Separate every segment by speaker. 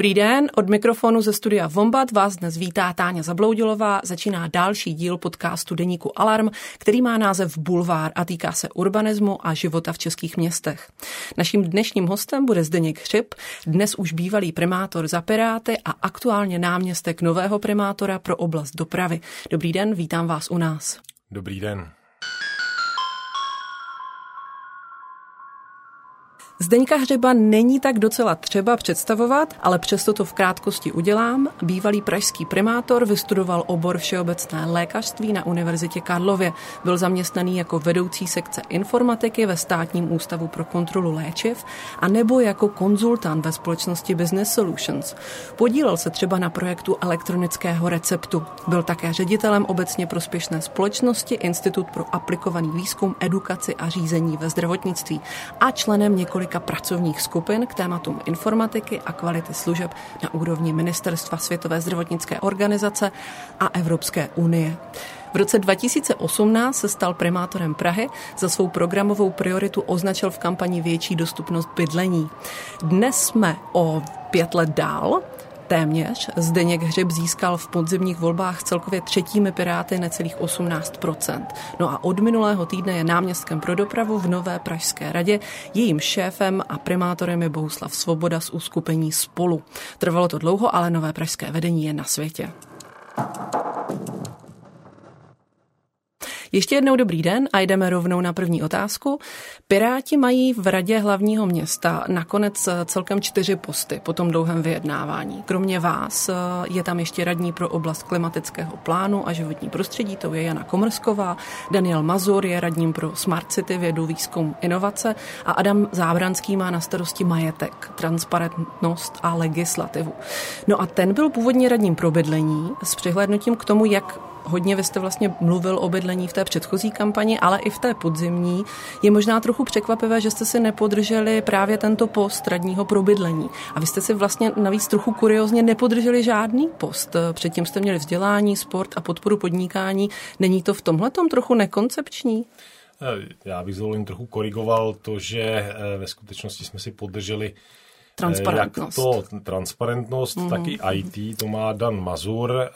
Speaker 1: Dobrý den, od mikrofonu ze studia Vombat vás dnes vítá Táňa Zabloudilová. Začíná další díl podcastu Deníku Alarm, který má název Bulvár a týká se urbanismu a života v českých městech. Naším dnešním hostem bude Zdeněk Hřib, dnes už bývalý primátor za Piráty a aktuálně náměstek nového primátora pro oblast dopravy. Dobrý den, vítám vás u nás.
Speaker 2: Dobrý den.
Speaker 1: Zdeňka Hřeba není tak docela třeba představovat, ale přesto to v krátkosti udělám. Bývalý pražský primátor vystudoval obor všeobecné lékařství na Univerzitě Karlově. Byl zaměstnaný jako vedoucí sekce informatiky ve státním ústavu pro kontrolu léčiv a nebo jako konzultant ve společnosti Business Solutions. Podílel se třeba na projektu elektronického receptu. Byl také ředitelem obecně prospěšné společnosti Institut pro aplikovaný výzkum, edukaci a řízení ve zdravotnictví a členem několik několika pracovních skupin k tématům informatiky a kvality služeb na úrovni Ministerstva Světové zdravotnické organizace a Evropské unie. V roce 2018 se stal primátorem Prahy, za svou programovou prioritu označil v kampani větší dostupnost bydlení. Dnes jsme o pět let dál téměř. Zdeněk Hřib získal v podzimních volbách celkově třetími Piráty necelých 18%. No a od minulého týdne je náměstkem pro dopravu v Nové Pražské radě. Jejím šéfem a primátorem je Bohuslav Svoboda z uskupení Spolu. Trvalo to dlouho, ale Nové Pražské vedení je na světě. Ještě jednou dobrý den a jdeme rovnou na první otázku. Piráti mají v radě hlavního města nakonec celkem čtyři posty po tom dlouhém vyjednávání. Kromě vás eh, je tam ještě radní pro oblast klimatického plánu a životní prostředí, to je Jana Komrsková, Daniel Mazur je radním pro Smart City, vědu, výzkum, inovace a Adam Zábranský má na starosti majetek, transparentnost a legislativu. No a ten byl původně radním pro bydlení s přihlédnutím k tomu, jak hodně vy jste vlastně mluvil o bydlení v té předchozí kampani, ale i v té podzimní. Je možná trochu překvapivé, že jste si nepodrželi právě tento post radního pro bydlení. A vy jste si vlastně navíc trochu kuriozně nepodrželi žádný post. Předtím jste měli vzdělání, sport a podporu podnikání. Není to v tomhle trochu nekoncepční?
Speaker 2: Já bych zvolím trochu korigoval to, že eh, ve skutečnosti jsme si podrželi
Speaker 1: Transparentnost.
Speaker 2: Jak to transparentnost, mm-hmm. tak i IT, to má Dan Mazur. Eh,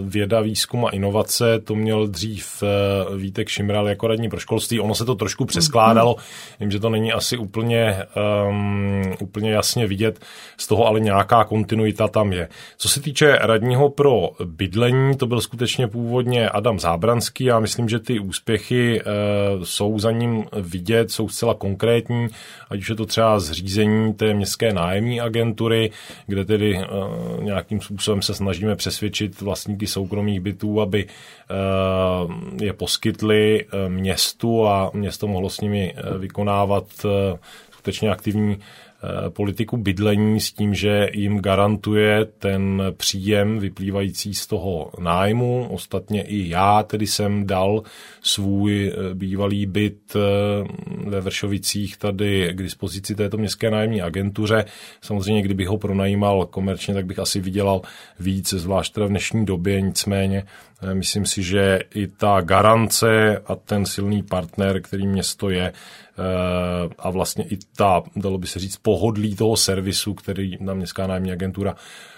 Speaker 2: věda, výzkum a inovace, to měl dřív eh, Vítek Šimral jako radní pro školství. Ono se to trošku přeskládalo. Mm-hmm. Vím, že to není asi úplně, um, úplně jasně vidět, z toho ale nějaká kontinuita tam je. Co se týče radního pro bydlení, to byl skutečně původně Adam Zábranský. Já myslím, že ty úspěchy uh, jsou za ním vidět, jsou zcela konkrétní, ať už je to třeba zřízení té městské nájemní agentury, kde tedy uh, nějakým způsobem se snažíme přesvědčit vlastníky soukromých bytů, aby uh, je poskytli uh, městu a město mohlo s nimi vykonávat skutečně aktivní Eh, politiku bydlení s tím, že jim garantuje ten příjem vyplývající z toho nájmu. Ostatně i já tedy jsem dal svůj eh, bývalý byt eh, ve Vršovicích tady k dispozici této městské nájemní agentuře. Samozřejmě, kdybych ho pronajímal komerčně, tak bych asi vydělal víc, zvlášť teda v dnešní době, nicméně Myslím si, že i ta garance a ten silný partner, který město je, Eh, a vlastně i ta, dalo by se říct, pohodlí toho servisu, který na městská nájemní agentura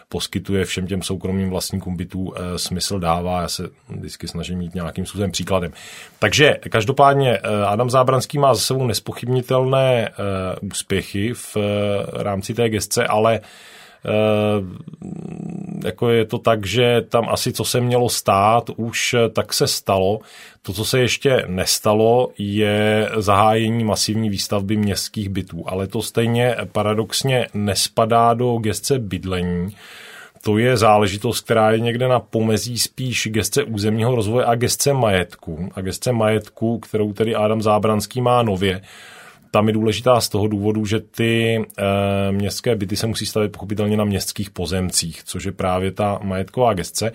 Speaker 2: poskytuje všem těm soukromým vlastníkům bytů e, smysl dává. Já se vždycky snažím mít nějakým způsobem příkladem. Takže každopádně Adam Zábranský má za sebou nespochybnitelné úspěchy v rámci té gestce, ale Eh, jako je to tak, že tam asi co se mělo stát, už eh, tak se stalo. To, co se ještě nestalo, je zahájení masivní výstavby městských bytů, ale to stejně paradoxně nespadá do gestce bydlení. To je záležitost, která je někde na pomezí spíš gestce územního rozvoje a gestce majetku. A gestce majetku, kterou tedy Adam Zábranský má nově, tam je důležitá z toho důvodu, že ty e, městské byty se musí stavět pochopitelně na městských pozemcích, což je právě ta majetková gestce.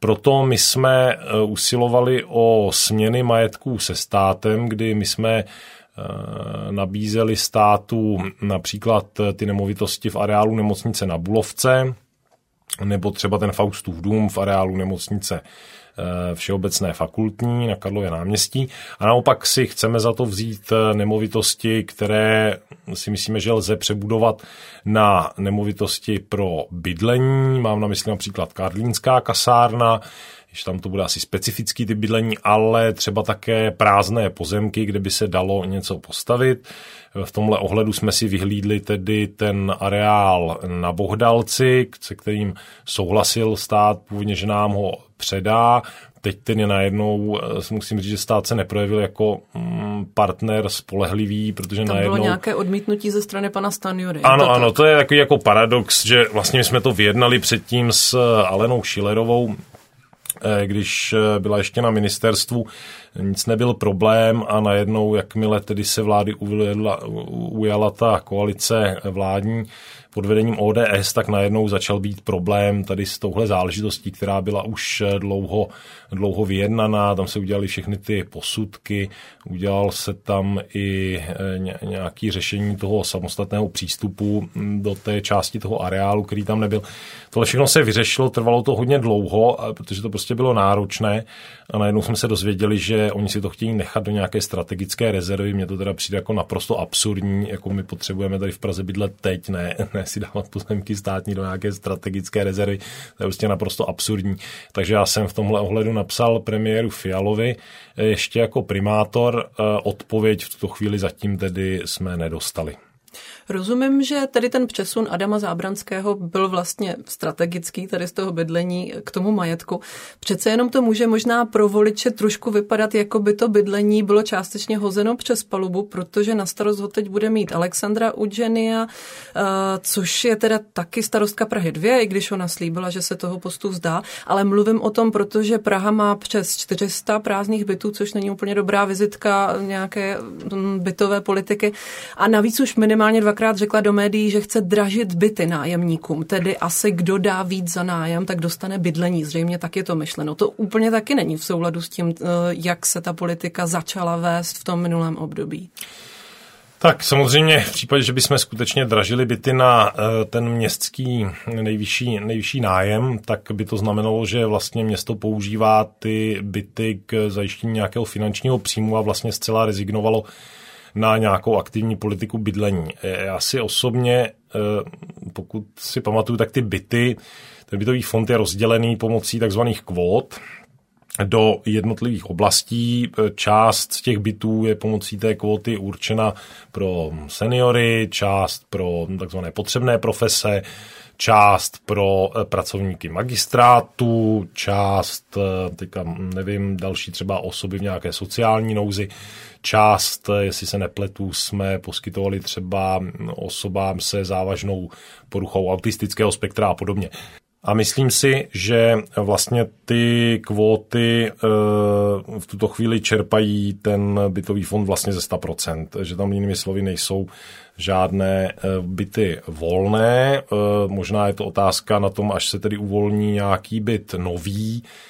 Speaker 2: Proto my jsme e, usilovali o směny majetků se státem, kdy my jsme e, nabízeli státu například ty nemovitosti v areálu nemocnice na Bulovce, nebo třeba ten Faustův dům v areálu nemocnice všeobecné fakultní na Karlově náměstí a naopak si chceme za to vzít nemovitosti, které si myslíme, že lze přebudovat na nemovitosti pro bydlení. Mám na mysli například Karlínská kasárna, že tam to bude asi specifický typ bydlení, ale třeba také prázdné pozemky, kde by se dalo něco postavit. V tomhle ohledu jsme si vyhlídli tedy ten areál na Bohdalci, se kterým souhlasil stát původně, že nám ho předá. Teď ten je najednou, eh, musím říct, že stát se neprojevil jako mm, partner spolehlivý, protože
Speaker 1: Tam
Speaker 2: najednou...
Speaker 1: bylo nějaké odmítnutí ze strany pana Stanjury.
Speaker 2: Ano, to ano, tak? to je takový jako paradox, že vlastně jsme to vyjednali předtím s Alenou Šilerovou, Eh, když eh, byla ještě na ministerstvu, nic nebyl problém a najednou, jakmile tedy se vlády ujala, ujala ta koalice vládní, pod vedením ODS, tak najednou začal být problém tady s touhle záležitostí, která byla už dlouho, dlouho vyjednaná, tam se udělali všechny ty posudky, udělal se tam i e, nějaký řešení toho samostatného přístupu do té části toho areálu, který tam nebyl. Tohle všechno se vyřešilo, trvalo to hodně dlouho, protože to prostě bylo náročné a najednou jsme se dozvěděli, že oni si to chtějí nechat do nějaké strategické rezervy. Mně to teda přijde jako naprosto absurdní, jako my potřebujeme tady v Praze bydlet teď, ne, ne si dávat pozemky státní do nějaké strategické rezervy. To je prostě naprosto absurdní. Takže já jsem v tomhle ohledu napsal premiéru Fialovi ještě jako primátor. Eh, odpověď v tuto chvíli zatím tedy jsme nedostali.
Speaker 1: Rozumím, že tady ten přesun Adama Zábranského byl vlastně strategický tady z toho bydlení k tomu majetku. Přece jenom to může možná pro voliče trošku vypadat, jako by to bydlení bylo částečně hozeno přes palubu, protože na starost ho teď bude mít Alexandra Udženia, eh, což je teda taky starostka Prahy 2, i když ona slíbila, že se toho postu vzdá, ale mluvím o tom, protože Praha má přes 400 prázdných bytů, což není úplně dobrá vizitka nějaké mm, bytové politiky a navíc už minimálně dva dvakrát řekla do médií, že chce dražit byty nájemníkům, tedy asi kdo dá víc za nájem, tak dostane bydlení. Zřejmě tak je to myšleno. To úplně taky není v souladu s tím, eh, jak se ta politika začala vést v tom minulém období.
Speaker 2: Tak samozřejmě v případě, že bychom skutečně dražili byty na eh, ten městský nejvyšší, nejvyšší nájem, tak by to znamenalo, že vlastně město používá ty byty k zajištění nějakého finančního příjmu a vlastně zcela rezignovalo na nějakou aktivní politiku bydlení. Já si osobně, eh, pokud si pamatuju, tak ty byty, ten bytový fond je rozdělený pomocí takzvaných kvót, do jednotlivých oblastí. Část z těch bytů je pomocí té kvóty určena pro seniory, část pro takzvané potřebné profese, část pro eh, pracovníky magistrátu, část, eh, teďka nevím, další třeba osoby v nějaké sociální nouzi, část, eh, jestli se nepletu, jsme poskytovali třeba osobám se závažnou poruchou autistického spektra a podobně. A myslím si, že vlastně ty kvóty v tuto chvíli čerpají ten bytový fond vlastně ze 100%, že tam jinými slovy nejsou žádné eh, byty volné. Eh, možná je to otázka na tom, až se tedy uvolní nějaký byt nový, eh,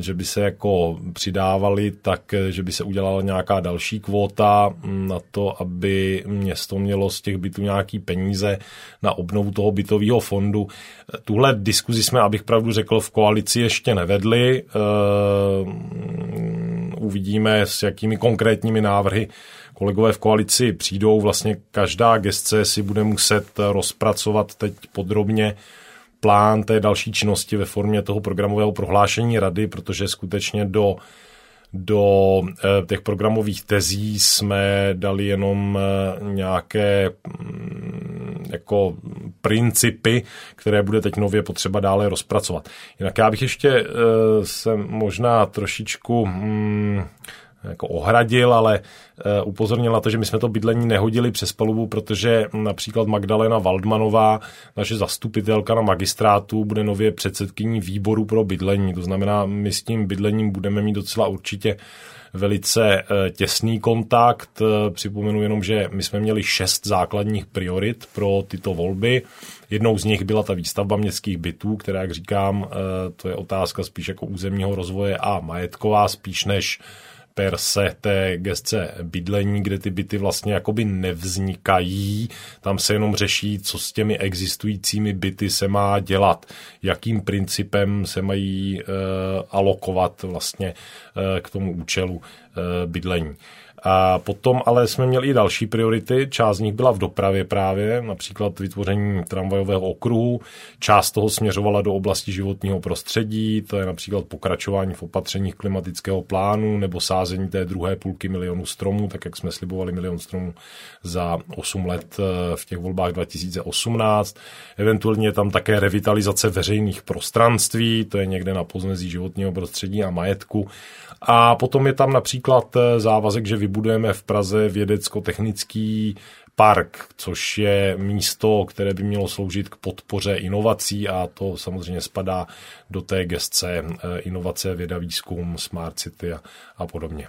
Speaker 2: že by se jako přidávali, tak že by se udělala nějaká další kvóta na to, aby město mělo z těch bytů nějaký peníze na obnovu toho bytového fondu. Tuhle diskuzi jsme, abych pravdu řekl, v koalici ještě nevedli. Uvidíme, s jakými konkrétními návrhy kolegové v koalici přijdou, vlastně každá gestce si bude muset rozpracovat teď podrobně plán té další činnosti ve formě toho programového prohlášení rady, protože skutečně do do eh, těch programových tezí jsme dali jenom eh, nějaké mm, jako principy, které bude teď nově potřeba dále rozpracovat. Jinak já bych ještě eh, se možná trošičku hmm, jako ohradil, ale eh, upozornil na to, že my jsme to bydlení nehodili přes palubu, protože například Magdalena Waldmanová, naše zastupitelka na magistrátu, bude nově předsedkyní výboru pro bydlení. To znamená, my s tím bydlením budeme mít docela určitě velice eh, těsný kontakt. Eh, připomenu jenom, že my jsme měli šest základních priorit pro tyto volby. Jednou z nich byla ta výstavba městských bytů, která, jak říkám, to je otázka spíš jako územního rozvoje a majetková, spíš než per se té gestce bydlení, kde ty byty vlastně jakoby nevznikají. Tam se jenom řeší, co s těmi existujícími byty se má dělat, jakým principem se mají uh, alokovat vlastně uh, k tomu účelu uh, bydlení. A potom ale jsme měli i další priority. Část z nich byla v dopravě právě, například vytvoření tramvajového okruhu. Část toho směřovala do oblasti životního prostředí, to je například pokračování v opatřeních klimatického plánu nebo sázení té druhé půlky milionu stromů, tak jak jsme slibovali milion stromů za 8 let eh, v těch volbách 2018. Eventuálně je tam také revitalizace veřejných prostranství, to je někde na pozmezí životního prostředí a majetku. A potom je tam například eh, závazek, že vybudujeme v Praze vědecko-technický park, což je místo, které by mělo sloužit k podpoře inovací a to samozřejmě spadá do té gestce eh, inovace, věda, výzkum, smart city a, a podobně.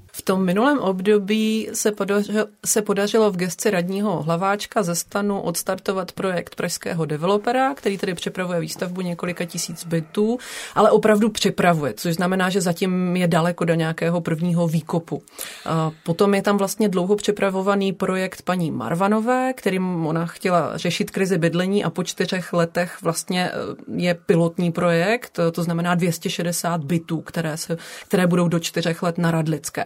Speaker 1: V tom minulém období se podařilo, se podařilo v gesci radního Hlaváčka ze stanu odstartovat projekt pražského developera, který tedy připravuje výstavbu několika tisíc bytů, ale opravdu připravuje, což znamená, že zatím je daleko do nějakého prvního výkopu. A potom je tam vlastně dlouho připravovaný projekt paní Marvanové, kterým ona chtěla řešit krizi bydlení a po čtyřech letech vlastně e, je pilotní projekt, to znamená 260 bytů, které, se, které budou do čtyřech let na Radlické.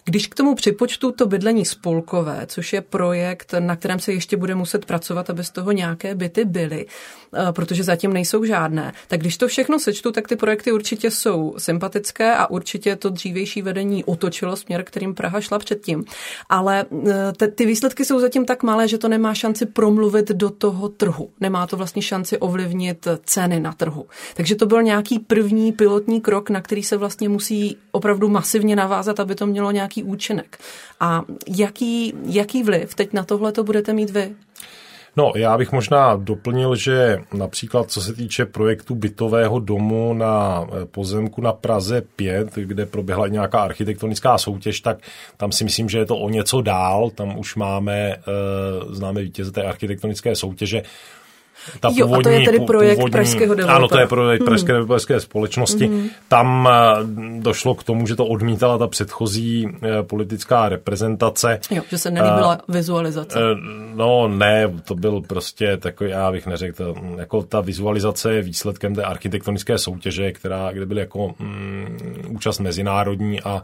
Speaker 1: Když k tomu připočtu to bydlení spolkové, což je projekt, na kterém se ještě bude muset pracovat, aby z toho nějaké byty byly, eh, protože zatím nejsou žádné, tak když to všechno sečtu, tak ty projekty určitě jsou sympatické a určitě to dřívější vedení otočilo směr, kterým Praha šla předtím. Ale eh, ty výsledky jsou zatím tak malé, že to nemá šanci promluvit do toho trhu. Nemá to vlastně šanci ovlivnit ceny na trhu. Takže to byl nějaký první pilotní krok, na který se vlastně musí opravdu masivně navázat, aby to mělo nějaký účinek. A jaký, jaký vliv teď na tohle to budete mít vy?
Speaker 2: No, já bych možná doplnil, že například co se týče projektu bytového domu na eh, pozemku na Praze 5, kde proběhla nějaká architektonická soutěž, tak tam si myslím, že je to o něco dál. Tam už máme, eh, známe vítěze té architektonické soutěže.
Speaker 1: Ta jo, původní, a to je tedy projekt původní, pražského developera.
Speaker 2: Ano, to je projekt pražské mm. developerské společnosti. Mm. Tam eh, došlo k tomu, že to odmítala ta předchozí eh, politická reprezentace.
Speaker 1: Jo, že se nelíbila uh, vizualizace. Uh,
Speaker 2: no ne, to byl prostě takový, já bych neřekl, jako ta vizualizace je výsledkem té architektonické soutěže, která, kde byly jako mm, účast mezinárodní a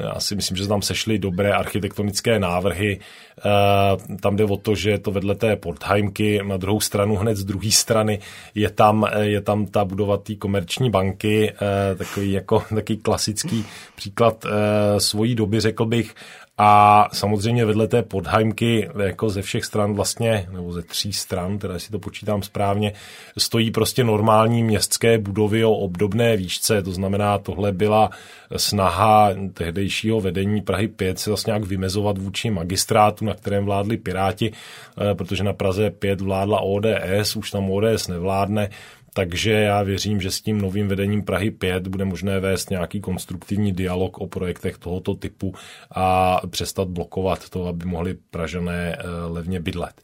Speaker 2: já si myslím, že tam sešly dobré architektonické návrhy. Eh, tam jde o to, že je to vedle té Portheimky, na druhou stranu hned z druhé strany je tam, eh, je tam ta budova té komerční banky, eh, takový jako takový klasický příklad svojí doby, řekl bych. A samozřejmě vedle té podhajmky, jako ze všech stran vlastně, nebo ze tří stran, teda si to počítám správně, stojí prostě normální městské budovy o obdobné výšce. To znamená, tohle byla snaha tehdejšího vedení Prahy 5 se vlastně nějak vymezovat vůči magistrátu, na kterém vládli Piráti, eh, protože na Praze 5 vládla ODS, už tam ODS nevládne, takže já věřím, že s tím novým vedením Prahy 5 bude možné vést nějaký konstruktivní dialog o projektech tohoto typu a přestat blokovat to, aby mohli Pražané eh, levně bydlet.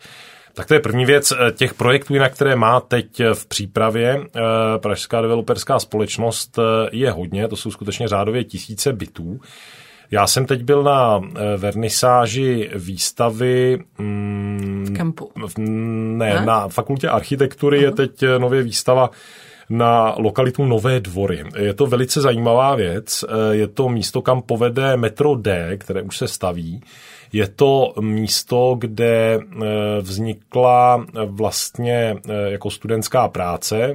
Speaker 2: Tak to je první věc. Eh, těch projektů, na které má teď eh, v přípravě Pražská developerská společnost, je hodně. To jsou skutečně řádově tisíce bytů. Já jsem teď byl na eh, vernisáži výstavy...
Speaker 1: Mm, v kempu.
Speaker 2: Ne, ne, na fakultě architektury uh-huh. je teď eh, nově výstava na lokalitu Nové dvory. Je to velice zajímavá věc. Eh, je to místo, kam povede metro D, které už se staví. Je to místo, kde vznikla vlastně jako studentská práce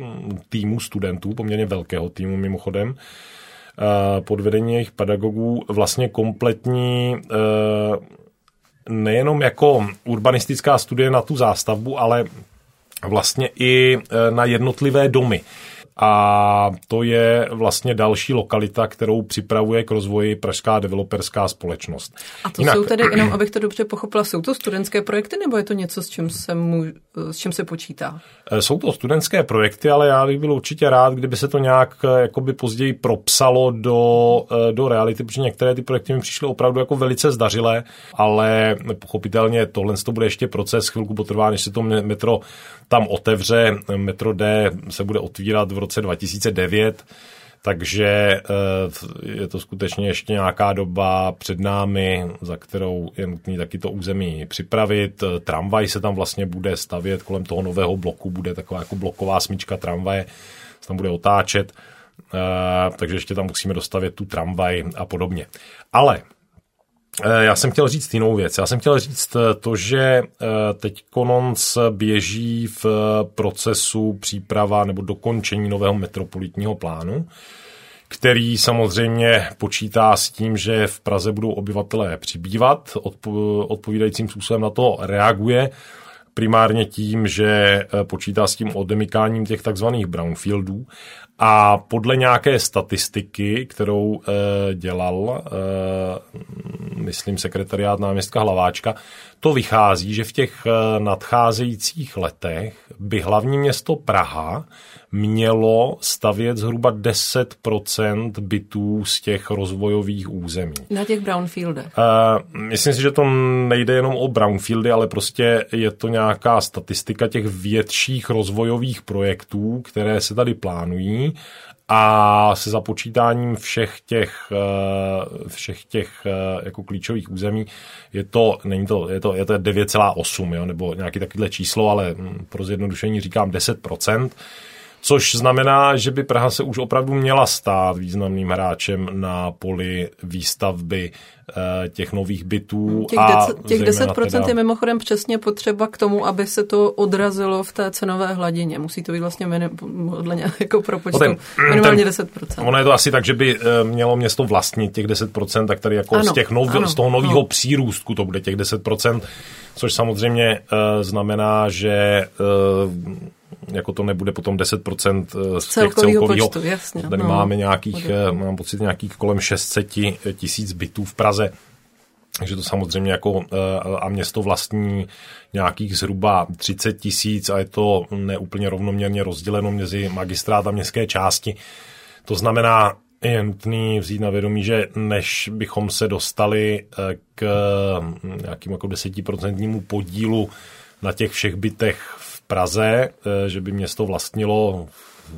Speaker 2: týmu studentů, poměrně velkého týmu mimochodem, pod vedení jejich pedagogů vlastně kompletní eh, nejenom jako urbanistická studie na tu zástavbu, ale vlastně i eh, na jednotlivé domy. A to je vlastně další lokalita, kterou připravuje k rozvoji Pražská developerská společnost.
Speaker 1: A to Jinak, jsou tedy, jenom abych to dobře pochopila, jsou to studentské projekty nebo je to něco, s čím se, mu, s čím se počítá?
Speaker 2: Eh, jsou to studentské projekty, ale já bych byl určitě rád, kdyby se to nějak eh, jakoby později propsalo do, eh, do reality, protože některé ty projekty mi přišly opravdu jako velice zdařilé, ale pochopitelně tohle to bude ještě proces, chvilku potrvá, než se to metro tam otevře. Metro D se bude otvírat v roce 2009, takže eh, je to skutečně ještě nějaká doba před námi, za kterou je nutné taky to území připravit. Tramvaj se tam vlastně bude stavět kolem toho nového bloku, bude taková jako bloková smyčka tramvaje, se tam bude otáčet, eh, takže ještě tam musíme dostavět tu tramvaj a podobně. Ale Eh, já jsem chtěl říct jinou věc. Já jsem chtěl říct eh, to, že eh, teď Konons běží v procesu příprava nebo dokončení nového metropolitního plánu, který samozřejmě počítá s tím, že v Praze budou obyvatelé přibývat, odpovídajícím způsobem na to reaguje, primárně tím, že počítá s tím odemykáním těch takzvaných brownfieldů a podle nějaké statistiky, kterou e, dělal, e, myslím, sekretariát náměstka Hlaváčka, to vychází, že v těch e, nadcházejících letech by hlavní město Praha mělo stavět zhruba 10% bytů z těch rozvojových území.
Speaker 1: Na těch brownfieldech?
Speaker 2: Uh, myslím si, že to nejde jenom o brownfieldy, ale prostě je to nějaká statistika těch větších rozvojových projektů, které se tady plánují a se započítáním všech těch, eh, všech těch eh, jako klíčových území je to, není to, je to, je to 9,8, jo, nebo nějaký takovýhle číslo, ale hm, pro zjednodušení říkám 10%. Což znamená, že by Praha se už opravdu měla stát významným hráčem na poli výstavby eh, těch nových bytů.
Speaker 1: Těch, a těch 10% teda... je mimochodem přesně potřeba k tomu, aby se to odrazilo v té cenové hladině. Musí to být vlastně podle jako propočtu no minimálně ten, 10%.
Speaker 2: Ono je to asi tak, že by eh, mělo město vlastnit těch 10%, tak tady jako ano, z, těch nov, ano, z toho nového přírůstku to bude těch 10%, což samozřejmě uh, znamená, že uh, jako to nebude potom 10% eh, z, z těch celkového
Speaker 1: počtu, jasně.
Speaker 2: Tady no, máme nějakých. Eh, mám pocit, nějakých kolem 600 tisíc bytů v Praze. Takže to samozřejmě jako eh, a město vlastní nějakých zhruba 30 tisíc a je to neúplně rovnoměrně rozděleno mezi magistrát a městské části. To znamená, je nutný vzít na vědomí, že než bychom se dostali k nějakým jako desetiprocentnímu podílu na těch všech bytech Praze, eh, že by město vlastnilo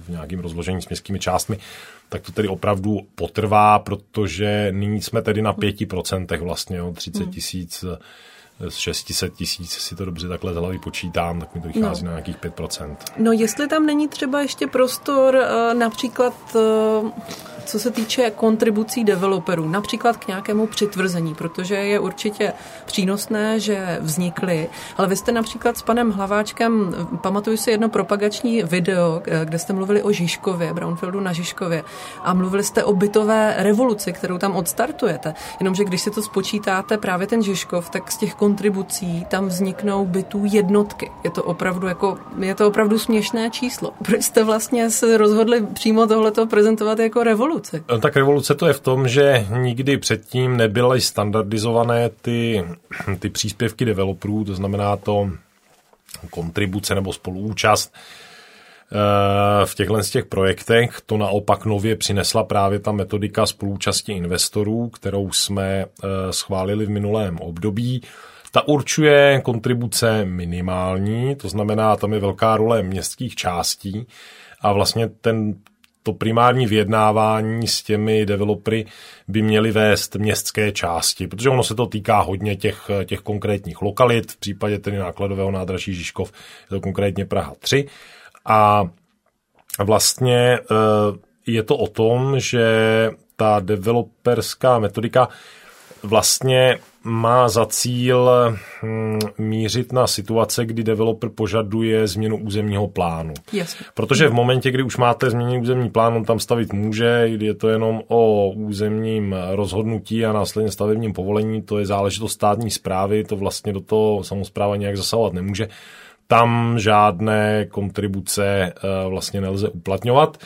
Speaker 2: v nějakým rozložení s městskými částmi, tak to tedy opravdu potrvá, protože nyní jsme tedy na 5% vlastně, 30 hmm. tisíc z 600 tisíc, si to dobře takhle z hlavy počítám, tak mi to vychází no. na nějakých 5%.
Speaker 1: No jestli tam není třeba ještě prostor eh, například eh, co se týče kontribucí developerů, například k nějakému přitvrzení, protože je určitě přínosné, že vznikly, ale vy jste například s panem Hlaváčkem, pamatuju si jedno propagační video, kde jste mluvili o Žižkově, Brownfieldu na Žižkově a mluvili jste o bytové revoluci, kterou tam odstartujete. Jenomže když si to spočítáte právě ten Žižkov, tak z těch kontribucí tam vzniknou bytů jednotky. Je to opravdu jako, je to opravdu směšné číslo. Proč jste vlastně se rozhodli přímo tohleto prezentovat jako revoluci? revoluce?
Speaker 2: No, tak revoluce to je v tom, že nikdy předtím nebyly standardizované ty, ty příspěvky developerů, to znamená to kontribuce nebo spoluúčast eh, v těchto z těch projektech. To naopak nově přinesla právě ta metodika spolúčasti investorů, kterou jsme eh, schválili v minulém období. Ta určuje kontribuce minimální, to znamená, tam je velká role městských částí a vlastně ten to primární vyjednávání s těmi developery by měly vést městské části, protože ono se to týká hodně těch, těch konkrétních lokalit, v případě tedy nákladového nádraží Žižkov je to konkrétně Praha 3 a vlastně eh, je to o tom, že ta developerská metodika vlastně má za cíl hm, mířit na situace, kdy developer požaduje změnu územního plánu.
Speaker 1: Jasně.
Speaker 2: Protože v momentě, kdy už máte změněný územní plán, on tam stavit může, je to jenom o územním rozhodnutí a následně stavebním povolení, to je záležitost státní zprávy, to vlastně do toho samozpráva nějak zasahovat nemůže tam žádné kontribuce vlastně nelze uplatňovat.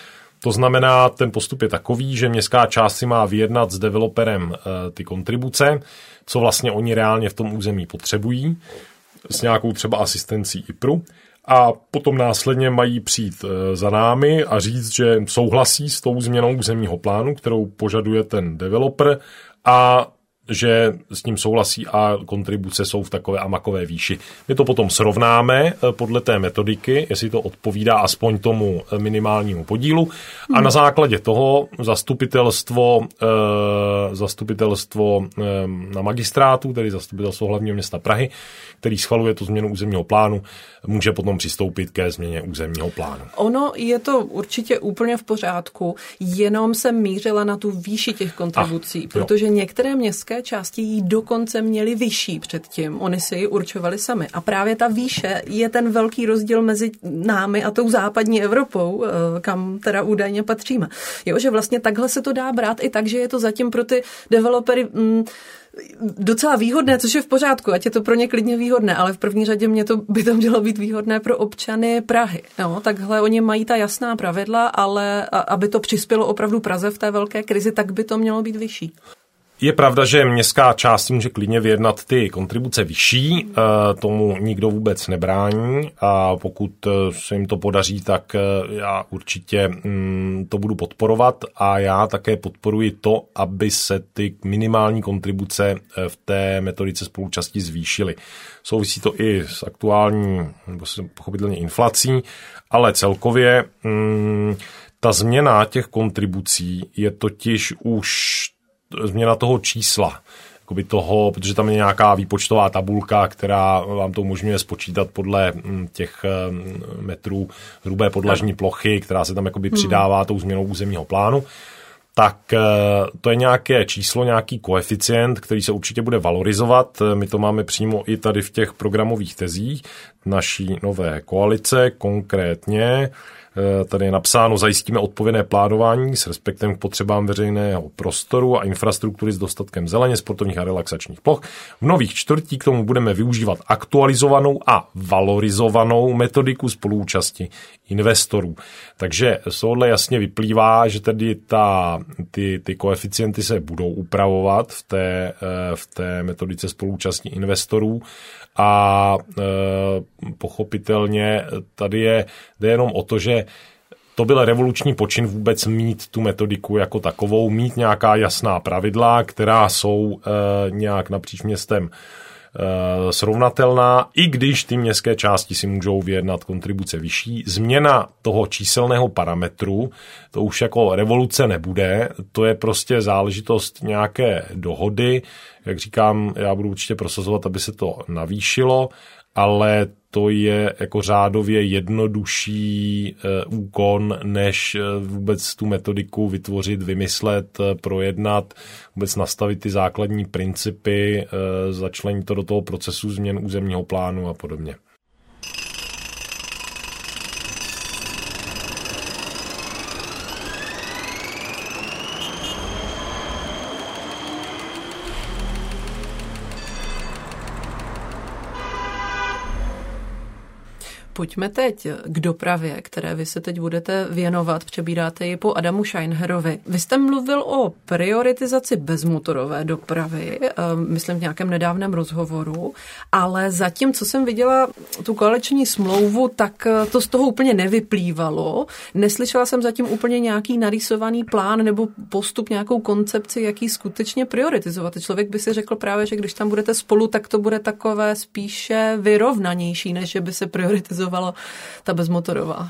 Speaker 2: To znamená, ten postup je takový, že městská část si má vyjednat s developerem ty kontribuce, co vlastně oni reálně v tom území potřebují, s nějakou třeba asistencí IPRu a potom následně mají přijít e, za námi a říct, že souhlasí s tou změnou územního plánu, kterou požaduje ten developer a že s ním souhlasí a kontribuce jsou v takové amakové výši. My to potom srovnáme eh, podle té metodiky, jestli to odpovídá aspoň tomu eh, minimálnímu podílu a na základě toho zastupitelstvo, eh, zastupitelstvo na magistrátu, tedy zastupitelstvo hlavního města Prahy, který schvaluje tu změnu územního plánu, může potom přistoupit ke změně územního plánu.
Speaker 1: Ono je to určitě úplně v pořádku, jenom jsem mířila na tu výši těch kontribucí, Ach, protože některé městské části ji dokonce měly vyšší předtím. Oni si ji určovali sami. A právě ta výše je ten velký rozdíl mezi námi a tou západní Evropou, eh, kam teda údajně patříme. Jo, že vlastně takhle se to dá brát i tak, že je to zatím pro ty developery... Mm, docela výhodné, což je v pořádku, ať je to pro ně klidně výhodné, ale v první řadě mě to by to mělo být výhodné pro občany Prahy. No, takhle oni mají ta jasná pravidla, ale aby to přispělo opravdu Praze v té velké krizi, tak by to mělo být vyšší.
Speaker 2: Je pravda, že městská část může klidně vyjednat ty kontribuce vyšší, eh, tomu nikdo vůbec nebrání a pokud eh, se jim to podaří, tak eh, já určitě mm, to budu podporovat a já také podporuji to, aby se ty minimální kontribuce v té metodice spolučasti zvýšily. Souvisí to i s aktuální, nebo se pochopitelně inflací, ale celkově mm, ta změna těch kontribucí je totiž už změna toho čísla, jakoby toho, protože tam je nějaká výpočtová tabulka, která vám to umožňuje spočítat podle mm, těch mm, metrů hrubé podlažní plochy, která se tam jakoby hmm. přidává tou změnou územního plánu tak eh, to je nějaké číslo, nějaký koeficient, který se určitě bude valorizovat. My to máme přímo i tady v těch programových tezích naší nové koalice, konkrétně tady je napsáno, zajistíme odpovědné plánování s respektem k potřebám veřejného prostoru a infrastruktury s dostatkem zeleně, sportovních a relaxačních ploch. V nových čtvrtí k tomu budeme využívat aktualizovanou a valorizovanou metodiku spolúčasti investorů. Takže z tohohle jasně vyplývá, že tedy ta, ty, ty koeficienty se budou upravovat v té, eh, v té metodice spolúčasti investorů a e, pochopitelně tady je, jde jenom o to, že to byl revoluční počin vůbec mít tu metodiku jako takovou, mít nějaká jasná pravidla, která jsou e, nějak napříč městem Eh, srovnatelná, i když ty městské části si můžou vyjednat kontribuce vyšší. Změna toho číselného parametru, to už jako revoluce nebude, to je prostě záležitost nějaké dohody. Jak říkám, já budu určitě prosazovat, aby se to navýšilo, ale to je jako řádově jednodušší eh, úkon, než eh, vůbec tu metodiku vytvořit, vymyslet, eh, projednat, vůbec nastavit ty základní principy, začlenit to do toho procesu změn územního plánu a podobně.
Speaker 1: Pojďme teď k dopravě, které vy se teď budete věnovat. Přebíráte ji po Adamu Scheinherovi. Vy jste mluvil o prioritizaci bezmotorové dopravy, eh, myslím v nějakém nedávném rozhovoru, ale zatím, co jsem viděla tu koaliční smlouvu, tak eh, to z toho úplně nevyplývalo. Neslyšela jsem zatím úplně nějaký narýsovaný plán nebo postup, nějakou koncepci, jaký skutečně prioritizovat. Člověk by si řekl právě, že když tam budete spolu, tak to bude takové spíše vyrovnanější, než že by se prioritizoval realizovala ta bezmotorová.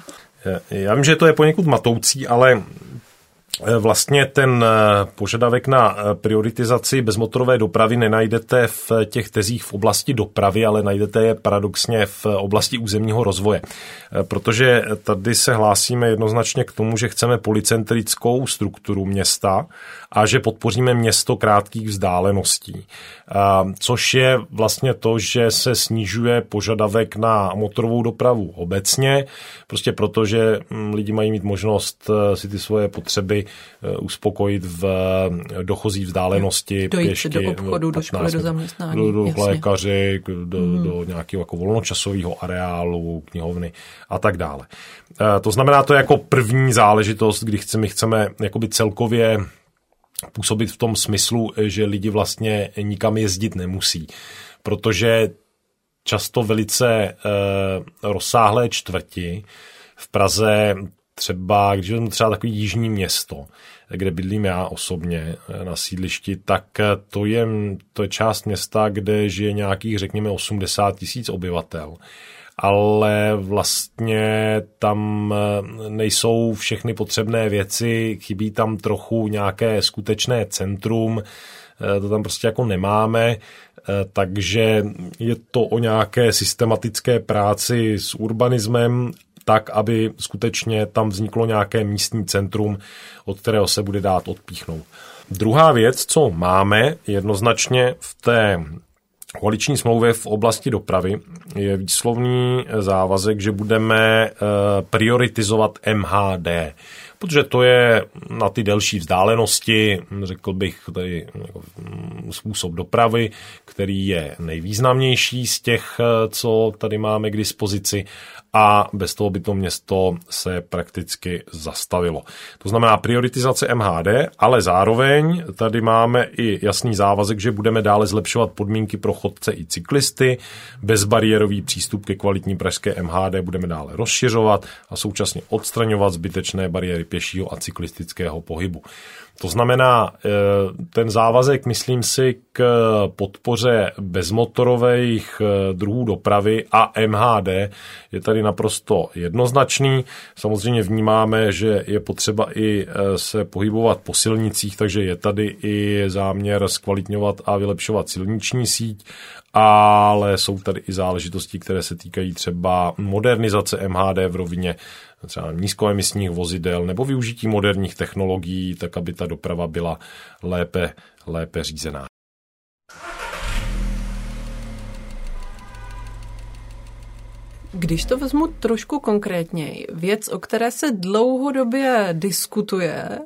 Speaker 2: Já vím, že to je poněkud matoucí, ale vlastně ten eh, požadavek na eh, prioritizaci bezmotorové dopravy nenajdete v těch tezích v oblasti dopravy, ale najdete je paradoxně v oblasti územního rozvoje. Protože tady se hlásíme jednoznačně k tomu, že chceme policentrickou strukturu města a že podpoříme město krátkých vzdáleností. Což je vlastně to, že se snižuje požadavek na motorovou dopravu obecně, prostě protože hm, lidi mají mít možnost si ty svoje potřeby uspokojit v dochozí vzdálenosti
Speaker 1: Dojít
Speaker 2: pěšky.
Speaker 1: do obchodu, do školy, do zaměstnání.
Speaker 2: Do, do lékaři, do, mm. do nějakého jako volnočasového areálu, knihovny a tak dále. To znamená, to je jako první záležitost, kdy chceme, chceme jakoby celkově působit v tom smyslu, že lidi vlastně nikam jezdit nemusí. Protože často velice e, rozsáhlé čtvrti v Praze třeba, když vezmu třeba takový jižní město, kde bydlím já osobně eh, na sídlišti, tak eh, to je, to je část města, kde žije nějakých, řekněme, 80 tisíc obyvatel. Ale vlastně tam eh, nejsou všechny potřebné věci, chybí tam trochu nějaké skutečné centrum, to tam prostě jako nemáme, takže je to o nějaké systematické práci s urbanismem, tak, aby skutečně tam vzniklo nějaké místní centrum, od kterého se bude dát odpíchnout. Druhá věc, co máme jednoznačně v té koaliční smlouvě v oblasti dopravy je výslovný závazek, že budeme eh, prioritizovat MHD, protože to je na ty delší vzdálenosti, řekl bych, tady jako, mm, způsob dopravy, který je nejvýznamnější z těch, eh, co tady máme k dispozici a bez toho by to město se prakticky zastavilo. To znamená prioritizace MHD, ale zároveň tady máme i jasný závazek, že budeme dále zlepšovat podmínky pro chodce i cyklisty, bezbariérový přístup ke kvalitní pražské MHD budeme dále rozšiřovat a současně odstraňovat zbytečné bariéry pěšího a cyklistického pohybu. To znamená, eh, ten závazek, myslím si, k podpoře bezmotorových eh, druhů dopravy a MHD je tady naprosto jednoznačný. Samozřejmě vnímáme, že je potřeba i eh, se pohybovat po silnicích, takže je tady i záměr zkvalitňovat a vylepšovat silniční síť ale jsou tady i záležitosti, které se týkají třeba modernizace MHD v rovině třeba nízkoemisních vozidel nebo využití moderních technologií, tak aby ta doprava byla lépe, lépe řízená.
Speaker 1: Když to vezmu trošku konkrétněji, věc, o které se dlouhodobě diskutuje,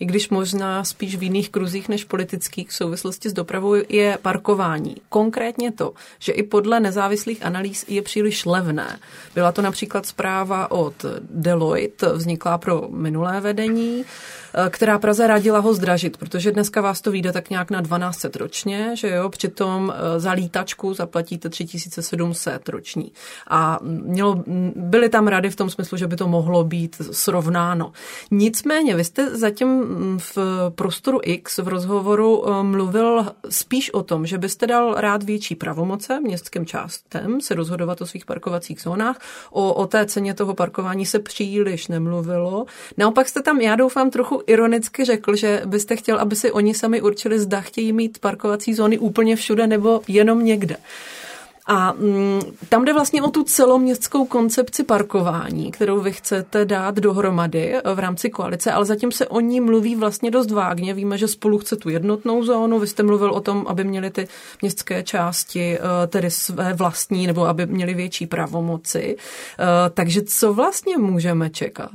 Speaker 1: i když možná spíš v jiných kruzích než politických v souvislosti s dopravou, je parkování. Konkrétně to, že i podle nezávislých analýz je příliš levné. Byla to například zpráva od Deloitte, vzniklá pro minulé vedení, Eh, která Praze radila ho zdražit, protože dneska vás to vyjde tak nějak na 12 ročně, že jo, přitom eh, za lítačku zaplatíte 3700 roční. A mělo, byly tam rady v tom smyslu, že by to mohlo být srovnáno. Nicméně, vy jste zatím mm, v prostoru X v rozhovoru eh, mluvil spíš o tom, že byste dal rád větší pravomoce městským částem se rozhodovat o svých parkovacích zónách. O, o té ceně toho parkování se příliš nemluvilo. Naopak jste tam, já doufám, trochu ironicky řekl, že byste chtěl, aby si oni sami určili, zda chtějí mít parkovací zóny úplně všude nebo jenom někde. A mm, tam jde vlastně o tu celoměstskou koncepci parkování, kterou vy chcete dát dohromady v rámci koalice, ale zatím se o ní mluví vlastně dost vágně. Víme, že spolu chce tu jednotnou zónu. Vy jste mluvil o tom, aby měly ty městské části eh, tedy své vlastní, nebo aby měly větší pravomoci. Eh, takže co vlastně můžeme čekat?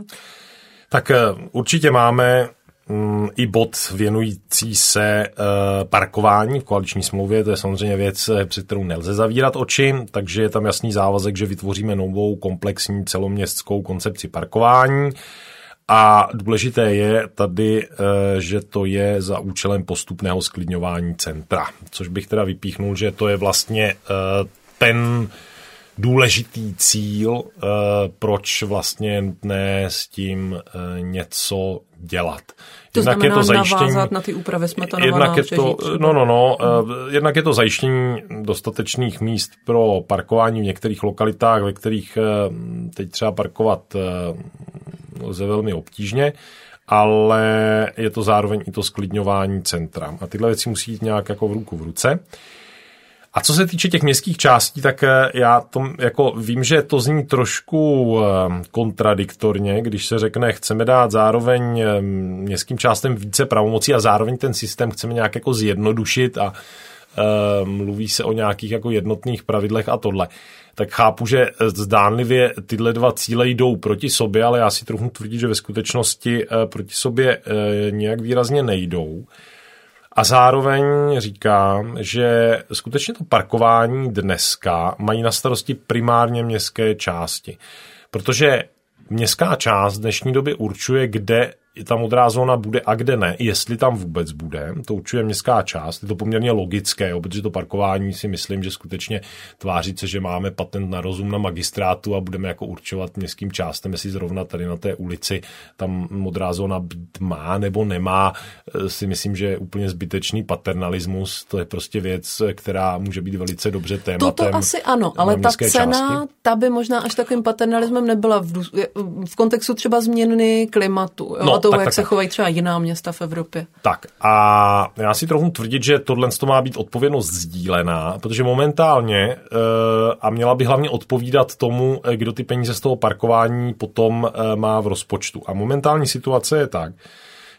Speaker 2: Tak eh, určitě máme mm, i bod věnující se eh, parkování v koaliční smlouvě. To je samozřejmě věc, eh, před kterou nelze zavírat oči, takže je tam jasný závazek, že vytvoříme novou komplexní celoměstskou koncepci parkování. A důležité je tady, že to je za účelem postupného sklidňování centra, což bych teda vypíchnul, že to je vlastně ten důležitý cíl, eh, proč vlastně je nutné s tím eh, něco dělat.
Speaker 1: To jednak znamená je to zajištění, navázat na ty úpravy Smetanova
Speaker 2: jednak je to, No, no, no. Hmm. Jednak je to zajištění dostatečných míst pro parkování v některých lokalitách, ve kterých teď třeba parkovat lze velmi obtížně, ale je to zároveň i to sklidňování centra. A tyhle věci musí jít nějak jako v ruku v ruce. A co se týče těch městských částí, tak eh, já tom jako vím, že to zní trošku eh, kontradiktorně, když se řekne, chceme dát zároveň eh, městským částem více pravomocí a zároveň ten systém chceme nějak jako zjednodušit a mluví se o nějakých jako jednotných pravidlech a tohle, tak chápu, že zdánlivě tyhle dva cíle jdou proti sobě, ale já si trochu tvrdit, že ve skutečnosti proti sobě nějak výrazně nejdou. A zároveň říkám, že skutečně to parkování dneska mají na starosti primárně městské části. Protože městská část v dnešní době určuje, kde ta modrá zóna bude a kde ne, jestli tam vůbec bude, to určuje městská část. Je to poměrně logické, jo, protože to parkování si myslím, že skutečně tváří se, že máme patent na rozum na magistrátu a budeme jako určovat městským částem, jestli zrovna tady na té ulici tam modrá zóna být má nebo nemá, eh, si myslím, že je úplně zbytečný paternalismus. To je prostě věc, která může být velice dobře tématem.
Speaker 1: Toto asi ano, ale ta cena, části. ta by možná až takovým paternalismem nebyla v, v kontextu třeba změny klimatu. Jo? No, tak, jak tak, se tak. chovají třeba jiná města v Evropě.
Speaker 2: Tak a já si trochu tvrdit, že tohle to má být odpovědnost sdílená, protože momentálně uh, a měla by hlavně odpovídat tomu, eh, kdo ty peníze z toho parkování potom uh, má v rozpočtu. A momentální situace je tak,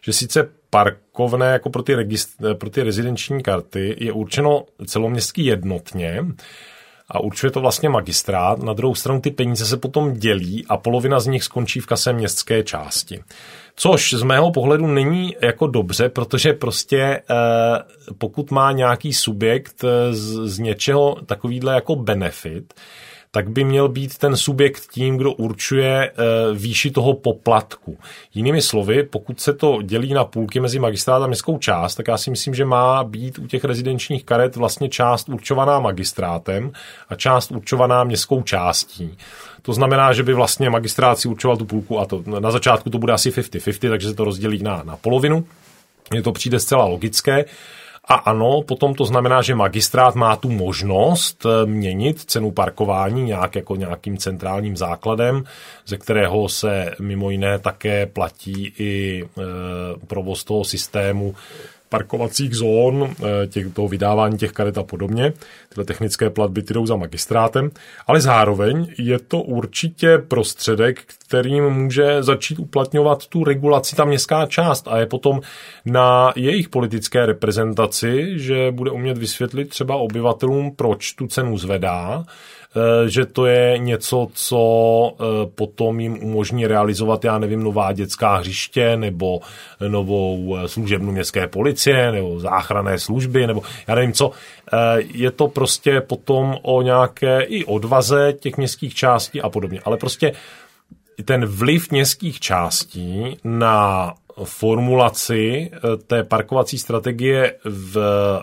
Speaker 2: že sice parkovné jako pro ty, registr, pro ty rezidenční karty je určeno celoměstský jednotně, a určuje to vlastně magistrát. Na druhou stranu ty peníze se potom dělí a polovina z nich skončí v kase městské části. Což z mého pohledu není jako dobře, protože prostě eh, pokud má nějaký subjekt eh, z, z něčeho takovýhle jako benefit, tak by měl být ten subjekt tím, kdo určuje eh, výši toho poplatku. Jinými slovy, pokud se to dělí na půlky mezi magistrát a městskou část, tak já si myslím, že má být u těch rezidenčních karet vlastně část určovaná magistrátem a část určovaná městskou částí. To znamená, že by vlastně magistrát si určoval tu půlku a to, na začátku to bude asi 50-50, takže se to rozdělí na, na polovinu. Mně to přijde zcela logické. A ano, potom to znamená, že magistrát má tu možnost eh, měnit cenu parkování nějak jako nějakým centrálním základem, ze kterého se mimo jiné také platí i e, provoz toho systému parkovacích zón, eh, těch, toho vydávání těch karet a podobně. Tyhle technické platby jdou za magistrátem, ale zároveň je to určitě prostředek, kterým může začít uplatňovat tu regulaci ta městská část a je potom na jejich politické reprezentaci, že bude umět vysvětlit třeba obyvatelům, proč tu cenu zvedá, že to je něco, co eh, potom jim umožní realizovat, já nevím, nová dětská hřiště nebo novou eh, služebnu městské policie nebo záchranné služby nebo já nevím co. Je to prostě potom o nějaké i odvaze těch městských částí a podobně. Ale prostě ten vliv městských částí na formulaci eh, té parkovací strategie v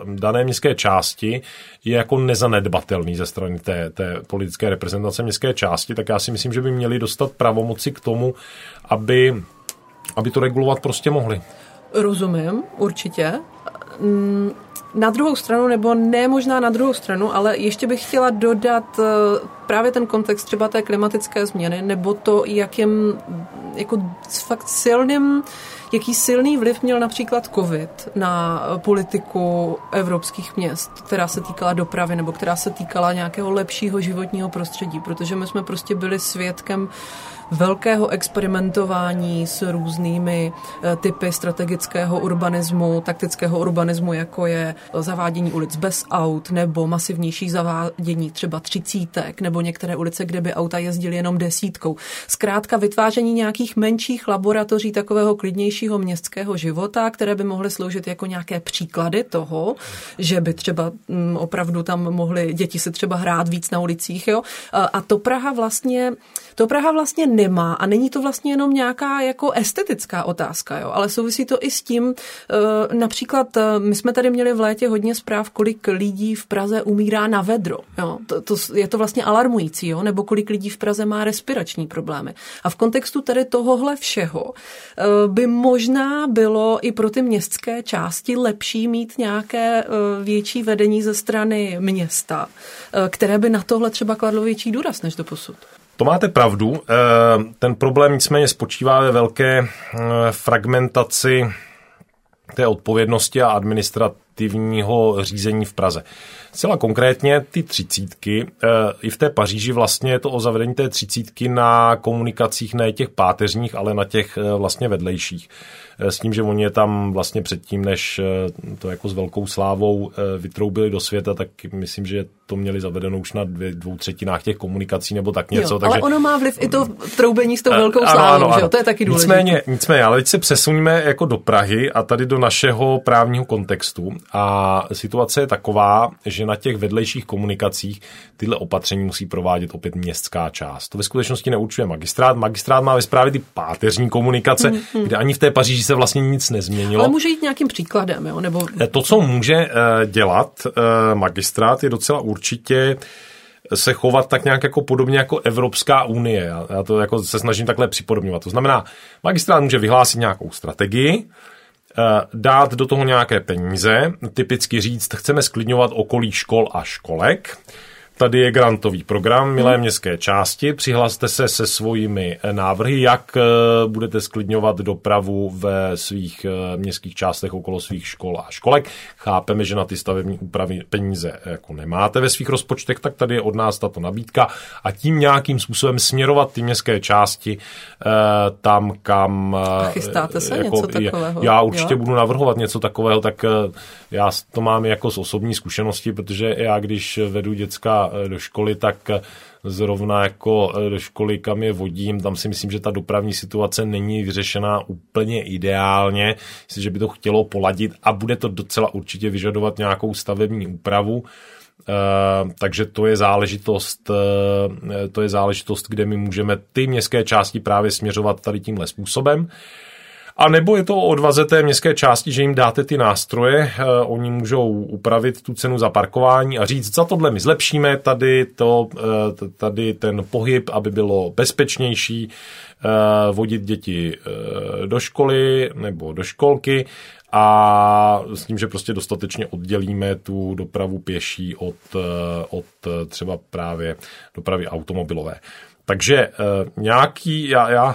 Speaker 2: dané městské části je jako nezanedbatelný ze strany té, té politické reprezentace městské části, tak já si myslím, že by měli dostat pravomoci k tomu, aby, aby to regulovat prostě mohli.
Speaker 1: Rozumím, určitě. Mm, na druhou stranu, nebo ne možná na druhou stranu, ale ještě bych chtěla dodat eh, právě ten kontext třeba té klimatické změny, nebo to, jakým jako fakt silným jaký silný vliv měl například COVID na politiku evropských měst, která se týkala dopravy nebo která se týkala nějakého lepšího životního prostředí, protože my jsme prostě byli svědkem velkého experimentování s různými eh, typy strategického urbanismu, taktického urbanismu, jako je zavádění ulic bez aut nebo masivnější zavádění třeba třicítek nebo některé ulice, kde by auta jezdily jenom desítkou. Zkrátka vytváření nějakých menších laboratoří takového klidnějšího městského života, které by mohly sloužit jako nějaké příklady toho, že by třeba mm, opravdu tam mohly děti se třeba hrát víc na ulicích. Jo? A to Praha vlastně, to Praha vlastně nemá a není to vlastně jenom nějaká jako estetická otázka, jo, ale souvisí to i s tím, eh, například eh, my jsme tady měli v létě hodně zpráv, kolik lidí v Praze umírá na vedro, jo, to, to, je to vlastně alarmující, jo, nebo kolik lidí v Praze má respirační problémy. A v kontextu tady tohohle všeho eh, by možná bylo i pro ty městské části lepší mít nějaké větší vedení ze strany města, které by na tohle třeba kladlo větší důraz než do posud.
Speaker 2: To máte pravdu. Eh, ten problém nicméně spočívá ve velké eh, fragmentaci té odpovědnosti a aktivního řízení v Praze. Zcela konkrétně ty třicítky, eh, i v té Paříži vlastně je to o zavedení té třicítky na komunikacích ne těch páteřních, ale na těch eh, vlastně vedlejších. Eh, s tím, že oni je tam vlastně předtím, než to jako s velkou slávou vytroubili do světa, tak myslím, že to měli zavedeno už na dvě, dvou třetinách těch komunikací nebo tak něco.
Speaker 1: Jo,
Speaker 2: takže...
Speaker 1: Ale ono má vliv i to troubení s tou velkou slávou, ano, ano, ano. že jo? To je taky důležité.
Speaker 2: Nicméně, nicméně, ale teď se přesuníme jako do Prahy a tady do našeho právního kontextu. A situace je taková, že na těch vedlejších komunikacích tyhle opatření musí provádět opět městská část. To ve skutečnosti neurčuje magistrát. Magistrát má ve správě ty páteřní komunikace, mm-hmm. kde ani v té Paříži se vlastně nic nezměnilo.
Speaker 1: Ale může jít nějakým příkladem, jo? Nebo...
Speaker 2: Eh, to, co může eh, dělat eh, magistrát, je docela určitě se chovat tak nějak jako podobně jako Evropská unie. Já to jako se snažím takhle připodobňovat. To znamená, magistrát může vyhlásit nějakou strategii, dát do toho nějaké peníze, typicky říct, chceme sklidňovat okolí škol a školek, Tady je grantový program Milé hmm. městské části. Přihlaste se se svými eh, návrhy, jak eh, budete sklidňovat dopravu ve svých eh, městských částech okolo svých škol a školek. Chápeme, že na ty stavební úpravy peníze jako nemáte ve svých rozpočtech, tak tady je od nás tato nabídka a tím nějakým způsobem směrovat ty městské části tam, kam...
Speaker 1: A chystáte se jako, něco takového?
Speaker 2: Já určitě jo? budu navrhovat něco takového, tak já to mám jako z osobní zkušenosti, protože já když vedu dětská Eh, do školy, tak eh, zrovna jako eh, do školy, kam je vodím, tam si myslím, že ta dopravní situace není vyřešená úplně ideálně, myslím, že by to chtělo poladit a bude to docela určitě vyžadovat nějakou stavební úpravu. Uh, takže to je záležitost, uh, to je záležitost, kde my můžeme ty městské části právě směřovat tady tímhle způsobem. A nebo je to o odvaze té městské části, že jim dáte ty nástroje, eh, oni můžou upravit tu cenu za parkování a říct, za tohle my zlepšíme tady, to, eh, tady ten pohyb, aby bylo bezpečnější, eh, vodit děti do školy nebo do školky a s tím, že prostě dostatečně oddělíme tu dopravu pěší od, od třeba právě dopravy automobilové. Takže nějaký, já, já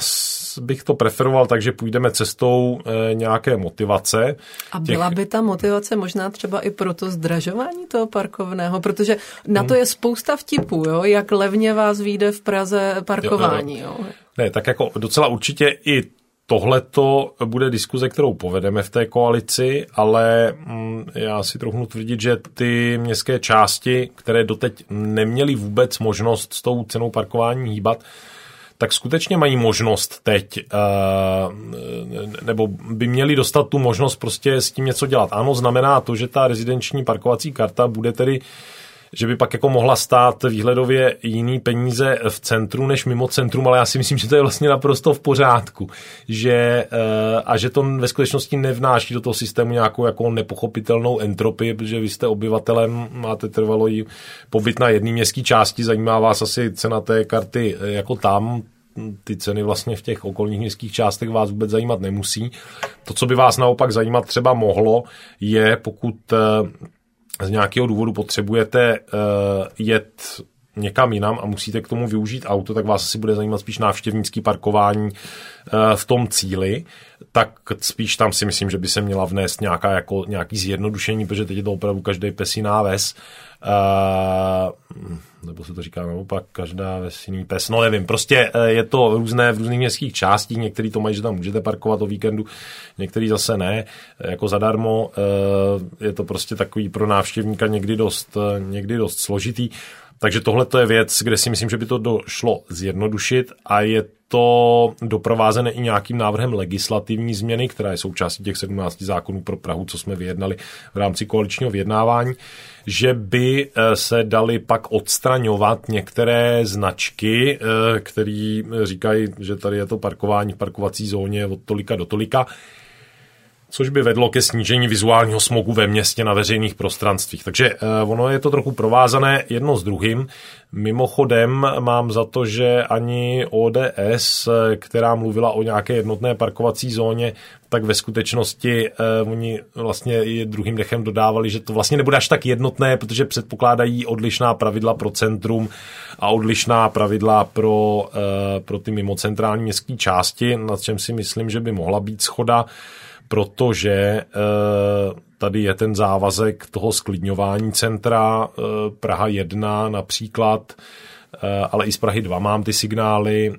Speaker 2: bych to preferoval tak, že půjdeme cestou e, nějaké motivace.
Speaker 1: A byla těch... by ta motivace možná třeba i pro to zdražování toho parkovného, protože na to hmm. je spousta vtipů, jo? jak levně vás vyjde v Praze parkování. Jo, jo.
Speaker 2: Ne, tak jako docela určitě i Tohle to bude diskuze, kterou povedeme v té koalici, ale mm, já si trochu tvrdit, že ty městské části, které doteď neměly vůbec možnost s tou cenou parkování hýbat, tak skutečně mají možnost teď, eh, nebo by měli dostat tu možnost prostě s tím něco dělat. Ano, znamená to, že ta rezidenční parkovací karta bude tedy že by pak jako mohla stát výhledově jiný peníze v centru než mimo centrum, ale já si myslím, že to je vlastně naprosto v pořádku. Že, eh, a že to ve skutečnosti nevnáší do toho systému nějakou jako nepochopitelnou entropii, protože vy jste obyvatelem, máte trvalý pobyt na jedné městské části, zajímá vás asi cena té karty eh, jako tam, ty ceny vlastně v těch okolních městských částech vás vůbec zajímat nemusí. To, co by vás naopak zajímat třeba mohlo, je pokud eh, z nějakého důvodu potřebujete uh, jet někam jinam a musíte k tomu využít auto, tak vás asi bude zajímat spíš návštěvnický parkování uh, v tom cíli, tak spíš tam si myslím, že by se měla vnést nějaká, jako, nějaký zjednodušení, protože teď je to opravdu každý pesí náves. Uh, nebo se to říká naopak, každá vesní pes, no nevím, prostě je to různé v různých městských částích, některý to mají, že tam můžete parkovat o víkendu, některý zase ne, jako zadarmo, je to prostě takový pro návštěvníka někdy dost, někdy dost složitý, takže tohle je věc, kde si myslím, že by to došlo zjednodušit a je to doprovázené i nějakým návrhem legislativní změny, která je součástí těch 17 zákonů pro Prahu, co jsme vyjednali v rámci koaličního vyjednávání, že by eh, se dali pak odstraňovat některé značky, eh, které říkají, že tady je to parkování v parkovací zóně od tolika do tolika což by vedlo ke snížení vizuálního smogu ve městě na veřejných prostranstvích. Takže eh, ono je to trochu provázané jedno s druhým. Mimochodem mám za to, že ani ODS, eh, která mluvila o nějaké jednotné parkovací zóně, tak ve skutečnosti eh, oni vlastně i druhým dechem dodávali, že to vlastně nebude až tak jednotné, protože předpokládají odlišná pravidla pro centrum a odlišná pravidla pro, eh, pro ty mimocentrální městské části, nad čem si myslím, že by mohla být schoda protože eh, tady je ten závazek toho sklidňování centra Praha 1 například, ale i z Prahy 2 mám ty signály,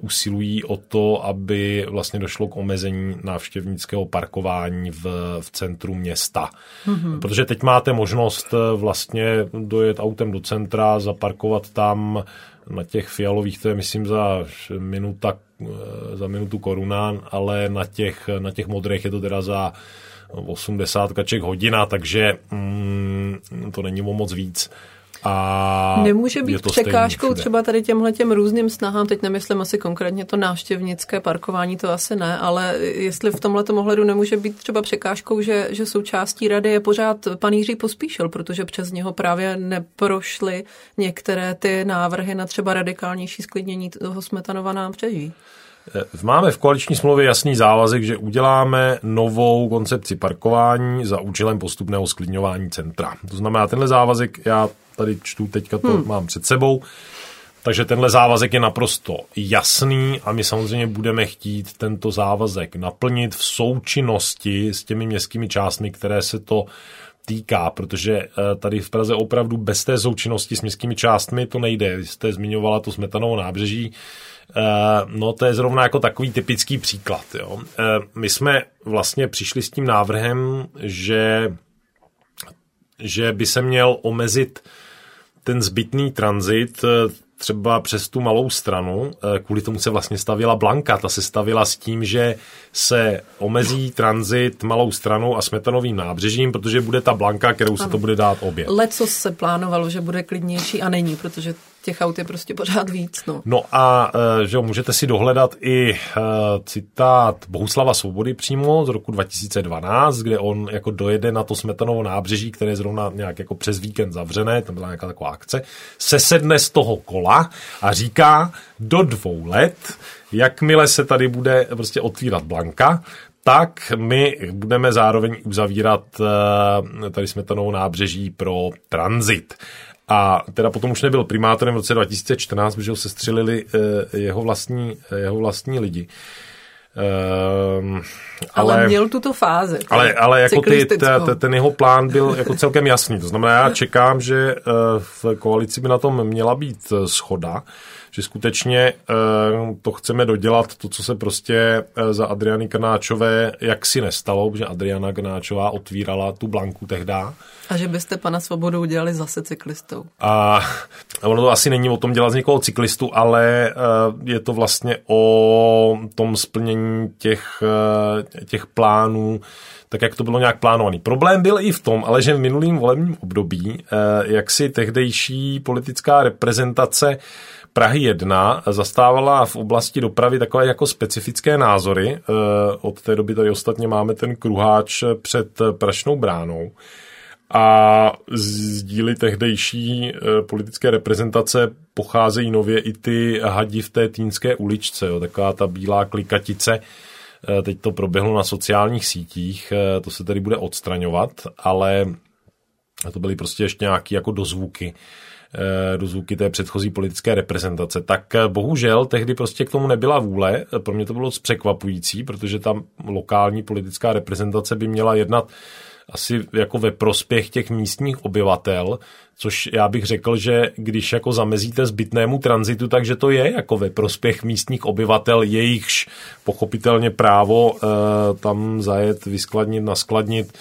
Speaker 2: usilují o to, aby vlastně došlo k omezení návštěvnického parkování v, v centru města. Mm-hmm. Protože teď máte možnost vlastně dojet autem do centra, zaparkovat tam na těch fialových to je myslím za minuta, za minutu koruna, ale na těch, na těch modrých je to teda za 80 kaček hodina, takže mm, to není o moc víc.
Speaker 1: A Nemůže být překážkou třeba tady těmhle těm různým snahám, teď nemyslím asi konkrétně to návštěvnické parkování, to asi ne, ale jestli v tomhle ohledu nemůže být třeba překážkou, že, že součástí rady je pořád pan Jiří Pospíšil, protože přes něho právě neprošly některé ty návrhy na třeba radikálnější sklidnění toho Smetanova nábřeží.
Speaker 2: Máme v koaliční smlouvě jasný závazek, že uděláme novou koncepci parkování za účelem postupného sklidňování centra. To znamená, tenhle závazek já tady čtu, teďka to hmm. mám před sebou. Takže tenhle závazek je naprosto jasný a my samozřejmě budeme chtít tento závazek naplnit v součinnosti s těmi městskými částmi, které se to týká, protože eh, tady v Praze opravdu bez té součinnosti s městskými částmi to nejde. Vy jste zmiňovala to Smetanovou nábřeží, eh, no to je zrovna jako takový typický příklad. Jo. Eh, my jsme vlastně přišli s tím návrhem, že, že by se měl omezit ten zbytný tranzit eh, třeba přes tu malou stranu, eh, kvůli tomu se vlastně stavila Blanka. Ta se stavila s tím, že se omezí tranzit malou stranou a smetanovým nábřežím, protože bude ta Blanka, kterou se to bude dát obě.
Speaker 1: Leco se plánovalo, že bude klidnější a není, protože těch aut je prostě pořád víc. No,
Speaker 2: no a eh, že můžete si dohledat i uh, citát Bohuslava Svobody přímo z roku 2012, kde on jako dojede na to Smetanovo nábřeží, které je zrovna nějak jako přes víkend zavřené, tam byla nějaká taková akce, se sedne z toho kola a říká do dvou let, jakmile se tady bude prostě otvírat Blanka, tak my budeme zároveň uzavírat eh, tady smetanovou nábřeží pro tranzit. A teda potom už nebyl primátorem v roce 2014, protože ho sestřelili eh, jeho vlastní, eh, jeho vlastní lidi.
Speaker 1: Um, ale, ale měl tuto fázi.
Speaker 2: Ale, ale jako ty, t, t, ten jeho plán byl jako celkem jasný. To znamená, já čekám, že v koalici by na tom měla být schoda že skutečně eh, to chceme dodělat, to, co se prostě eh, za Adriany Krnáčové jaksi nestalo, že Adriana Krnáčová otvírala tu blanku tehda.
Speaker 1: A že byste pana Svobodu udělali zase cyklistou.
Speaker 2: A ono to asi není o tom dělat z někoho cyklistu, ale eh, je to vlastně o tom splnění těch, těch plánů, tak jak to bylo nějak plánovaný. Problém byl i v tom, ale že v minulým volebním období, jak si tehdejší politická reprezentace Prahy 1 zastávala v oblasti dopravy takové jako specifické názory. Eh, od té doby tady ostatně máme ten kruháč před Prašnou bránou. A z díly tehdejší eh, politické reprezentace pocházejí nově i ty hadi v té Týnské uličce, jo, taková ta bílá klikatice. Eh, teď to proběhlo na sociálních sítích, to se tady bude odstraňovat, ale to byly prostě ještě nějaké jako dozvuky Eh, do zvuky té předchozí politické reprezentace. Tak eh, bohužel tehdy prostě k tomu nebyla vůle. Pro mě to bylo překvapující, protože tam lokální politická reprezentace by měla jednat asi jako ve prospěch těch místních obyvatel, což já bych řekl, že když jako zamezíte zbytnému tranzitu, takže to je jako ve prospěch místních obyvatel, jejichž pochopitelně právo e, tam zajet, vyskladnit, naskladnit,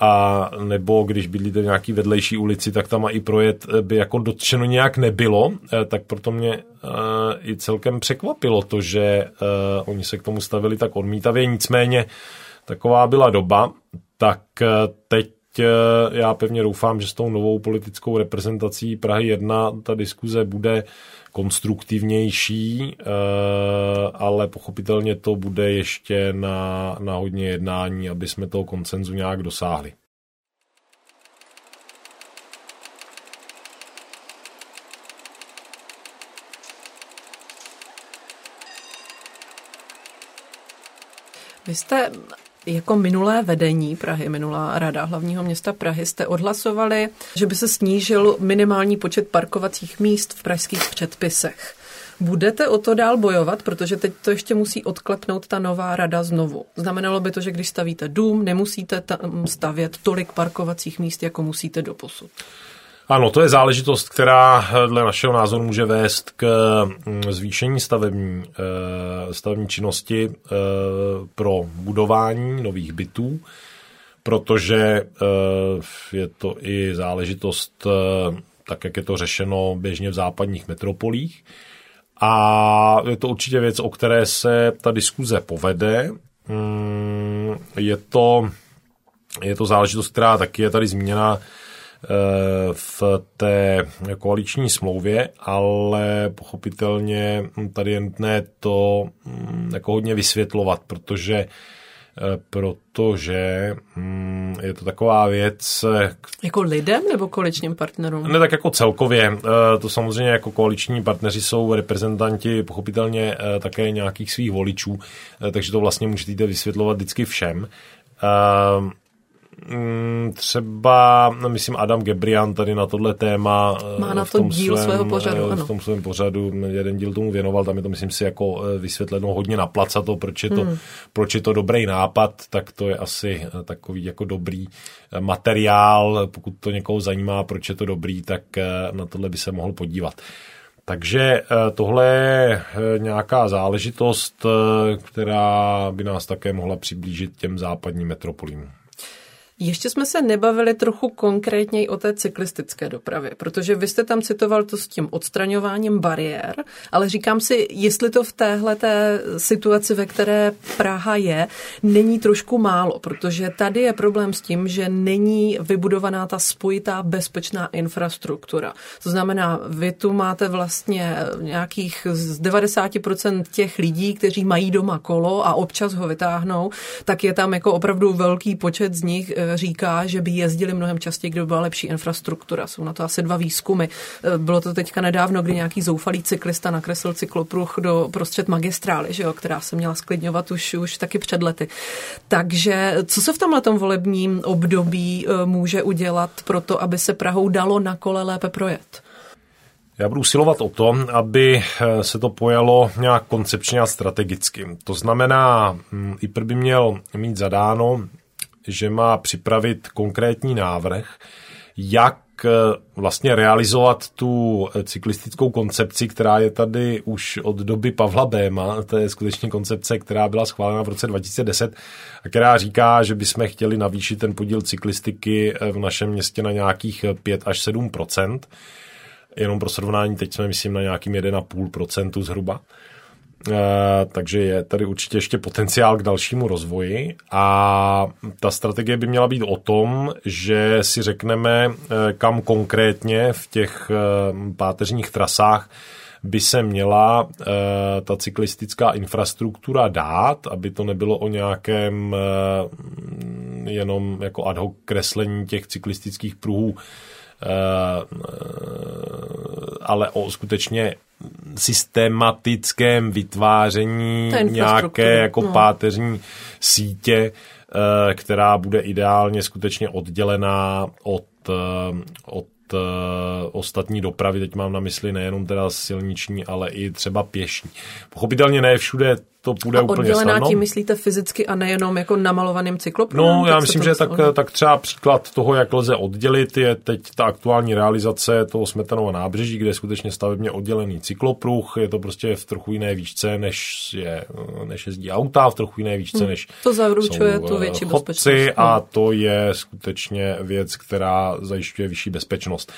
Speaker 2: a nebo když bydlíte v nějaký vedlejší ulici, tak tam i projet by jako dotčeno nějak nebylo, eh, tak proto mě uh, i celkem překvapilo to, že oni se k tomu stavili tak odmítavě, nicméně taková byla doba, tak teď já pevně doufám, že s tou novou politickou reprezentací Prahy 1 ta diskuze bude konstruktivnější, ale pochopitelně to bude ještě na, na hodně jednání, aby jsme toho koncenzu nějak dosáhli.
Speaker 1: Vy jste jako minulé vedení Prahy, minulá rada hlavního města Prahy, jste odhlasovali, že by se snížil minimální počet parkovacích míst v pražských předpisech. Budete o to dál bojovat, protože teď to ještě musí odklepnout ta nová rada znovu. Znamenalo by to, že když stavíte dům, nemusíte tam stavět tolik parkovacích míst, jako musíte do posud.
Speaker 2: Ano, to je záležitost, která dle našeho názoru může vést k mm, zvýšení stavební, eh, stavební činnosti eh, pro budování nových bytů, protože eh, je to i záležitost, tak jak je to řešeno běžně v západních metropolích. A je to určitě věc, o které se ta diskuze povede. Mm, je to, je to záležitost, která taky je tady zmíněna v té koaliční smlouvě, ale pochopitelně tady je nutné to mm, jako hodně vysvětlovat, protože eh, protože mm, je to taková věc...
Speaker 1: Jako lidem nebo koaličním partnerům?
Speaker 2: Ne, tak jako celkově. Eh, to samozřejmě jako koaliční partneři jsou reprezentanti pochopitelně eh, také nějakých svých voličů, takže to vlastně můžete vysvětlovat vždycky všem. Mm, třeba, no, myslím, Adam Gebrian tady na tohle téma
Speaker 1: má na to v tom díl svém, svého pořadu,
Speaker 2: eh, ano. v tom svém pořadu jeden díl tomu věnoval, tam je to, myslím si, jako eh, vysvětleno hodně na to, proč je to, hmm. proč je to dobrý nápad, tak to je asi eh, takový jako dobrý materiál, pokud to někoho zajímá, proč je to dobrý, tak na tohle by se mohl podívat. Takže tohle je nějaká záležitost, která by nás také mohla přiblížit těm západním metropolím.
Speaker 1: Ještě jsme se nebavili trochu konkrétněji o té cyklistické dopravě, protože vy jste tam citoval to s tím odstraňováním bariér, ale říkám si, jestli to v téhle té situaci, ve které Praha je, není trošku málo, protože tady je problém s tím, že není vybudovaná ta spojitá bezpečná infrastruktura. To znamená, vy tu máte vlastně nějakých z 90% těch lidí, kteří mají doma kolo a občas ho vytáhnou, tak je tam jako opravdu velký počet z nich, říká, že by jezdili mnohem častěji, kdyby byla lepší infrastruktura. Jsou na to asi dva výzkumy. Eh, bylo to teďka nedávno, kdy nějaký zoufalý cyklista nakreslil cyklopruh do prostřed magistrály, že jo, která se měla sklidňovat už, už taky před lety. Takže co se v tomhle volebním období eh, může udělat pro to, aby se Prahou dalo na kole lépe projet?
Speaker 2: Já budu usilovat o to, aby eh, se to pojalo nějak koncepčně a strategicky. To znamená, hm, IPR by měl mít zadáno, že má připravit konkrétní návrh, jak eh, vlastně realizovat tu eh, cyklistickou koncepci, která je tady už od doby Pavla Béma. To je skutečně koncepce, která byla schválena v roce 2010 a která říká, že bychom chtěli navýšit ten podíl cyklistiky eh, v našem městě na nějakých 5 až 7% Jenom pro srovnání, teď jsme myslím na nějakým 1,5% zhruba. Eh, takže je tady určitě ještě potenciál k dalšímu rozvoji a ta strategie by měla být o tom, že si řekneme, eh, kam konkrétně v těch eh, páteřních trasách by se měla ta cyklistická infrastruktura dát, aby to nebylo o nějakém jenom jako ad hoc kreslení těch cyklistických pruhů, ale o skutečně systematickém vytváření nějaké jako no. páteřní sítě, eh, která bude ideálně skutečně oddělená od, eh, od eh, ostatní dopravy, teď mám na mysli nejenom teda silniční, ale i třeba pěší. Pochopitelně ne všude to půjde a úplně
Speaker 1: snadno. tím myslíte fyzicky a nejenom jako namalovaným cyklopruhem?
Speaker 2: No, já myslím, že tak, tak třeba příklad toho, jak lze oddělit, je teď ta aktuální realizace toho Smetanova nábřeží, kde je skutečně stavebně oddělený cyklopruh. Je to prostě v trochu jiné výšce, než, je, než jezdí auta, v trochu jiné výšce, hmm. než
Speaker 1: To zaručuje tu eh, větší bezpečnost.
Speaker 2: A hmm. to je skutečně věc, která zajišťuje vyšší bezpečnost.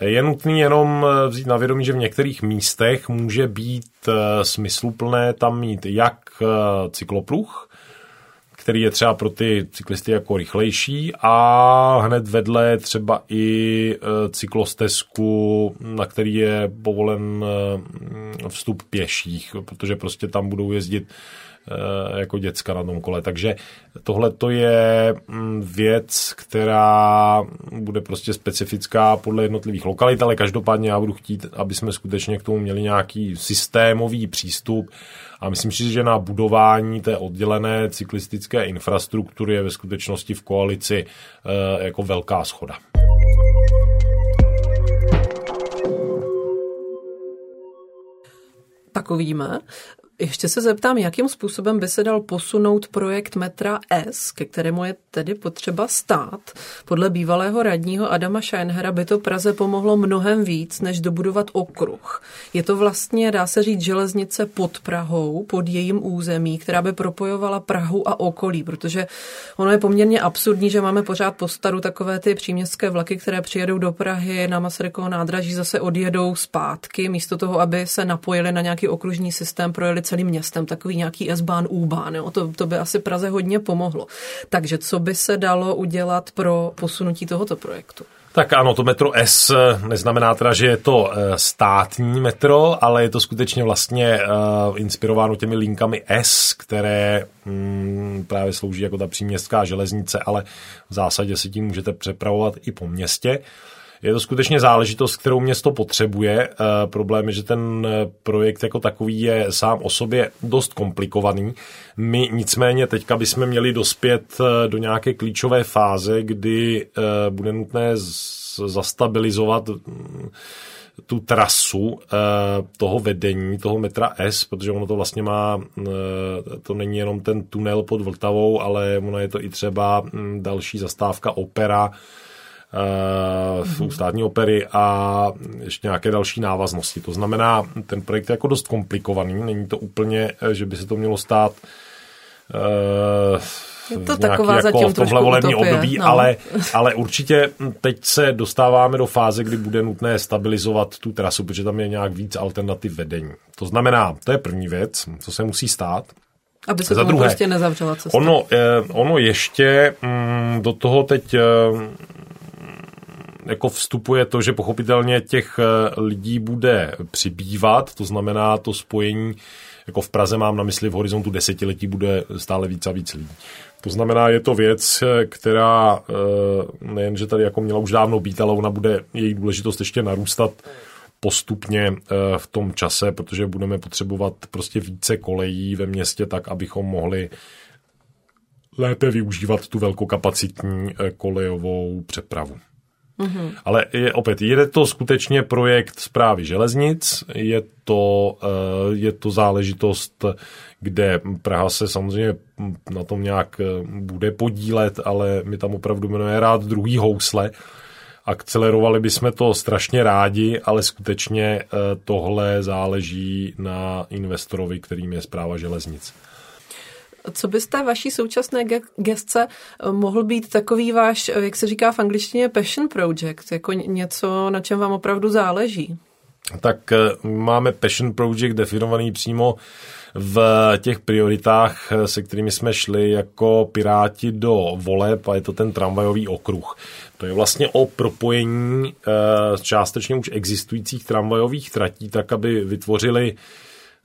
Speaker 2: Je nutný jenom eh, vzít na vědomí, že v některých místech může být eh, smysluplné tam mít jak eh, cyklopruh, který je třeba pro ty cyklisty jako rychlejší a hned vedle třeba i cyklostezku, na který je povolen vstup pěších, protože prostě tam budou jezdit jako děcka na tom kole. Takže tohle to je mm, věc, která bude prostě specifická podle jednotlivých lokalit, ale každopádně já budu chtít, aby jsme skutečně k tomu měli nějaký systémový přístup a myslím si, že na budování té oddělené cyklistické infrastruktury je ve skutečnosti v koalici eh, jako velká schoda.
Speaker 1: tak uvidíme. Ještě se zeptám, jakým způsobem by se dal posunout projekt metra S, ke kterému je tedy potřeba stát. Podle bývalého radního Adama Scheinhera by to Praze pomohlo mnohem víc, než dobudovat okruh. Je to vlastně, dá se říct, železnice pod Prahou, pod jejím území, která by propojovala Prahu a okolí, protože ono je poměrně absurdní, že máme pořád po staru takové ty příměstské vlaky, které přijedou do Prahy na Masarykovo nádraží, zase odjedou zpátky, místo toho, aby se napojili na nějaký okružní systém, projeli celým městem, takový nějaký S-bán, U-bán, jo? To, to by asi Praze hodně pomohlo. Takže co by se dalo udělat pro posunutí tohoto projektu?
Speaker 2: Tak ano, to metro S neznamená teda, že je to eh, státní metro, ale je to skutečně vlastně uh, inspirováno těmi linkami S, které mm, právě slouží jako ta příměstská železnice, ale v zásadě si tím můžete přepravovat i po městě. Je to skutečně záležitost, kterou město potřebuje. Eh, problém je, že ten eh, projekt jako takový je sám o sobě dost komplikovaný. My nicméně teďka bychom měli dospět eh, do nějaké klíčové fáze, kdy bude nutné zastabilizovat mm, tu trasu toho vedení, toho metra S, protože ono to vlastně má, to není jenom ten tunel pod Vltavou, ale ono je to i třeba mm, další zastávka opera, uh, státní opery a ještě nějaké další návaznosti. To znamená, ten projekt je jako dost komplikovaný, není to úplně, že by se to mělo stát uh,
Speaker 1: je to taková jako zatím
Speaker 2: v tomhle volební období, no. ale, ale určitě teď se dostáváme do fáze, kdy bude nutné stabilizovat tu trasu, protože tam je nějak víc alternativ vedení. To znamená, to je první věc, co se musí stát.
Speaker 1: Aby se Za druhé, prostě nezavřela cesta.
Speaker 2: Ono, eh, ono ještě mm, do toho teď jako vstupuje to, že pochopitelně těch eh, lidí bude přibývat, to znamená to spojení, jako v Praze mám na mysli v horizontu desetiletí bude stále víc a víc lidí. To znamená, je to věc, eh, která eh, nejen, že tady jako měla už dávno být, ale ona bude její důležitost ještě narůstat postupně v tom čase, protože budeme potřebovat prostě více kolejí ve městě tak, abychom mohli lépe využívat tu velkokapacitní kolejovou přepravu. Mm-hmm. Ale je, opět, je to skutečně projekt zprávy železnic, je to, eh, je to záležitost, kde Praha se samozřejmě na tom nějak eh, bude podílet, ale my tam opravdu jmenuje rád druhý housle. Akcelerovali bychom to strašně rádi, ale skutečně eh, tohle záleží na investorovi, kterým je zpráva železnic.
Speaker 1: Co by z té vaší současné gestce eh, mohl být takový váš, eh, jak se říká v angličtině, passion project, jako něco, na čem vám opravdu záleží?
Speaker 2: Tak eh, máme passion project definovaný přímo v těch prioritách, se kterými jsme šli jako piráti do voleb a je to ten tramvajový okruh. To je vlastně o propojení částečně už existujících tramvajových tratí, tak aby vytvořili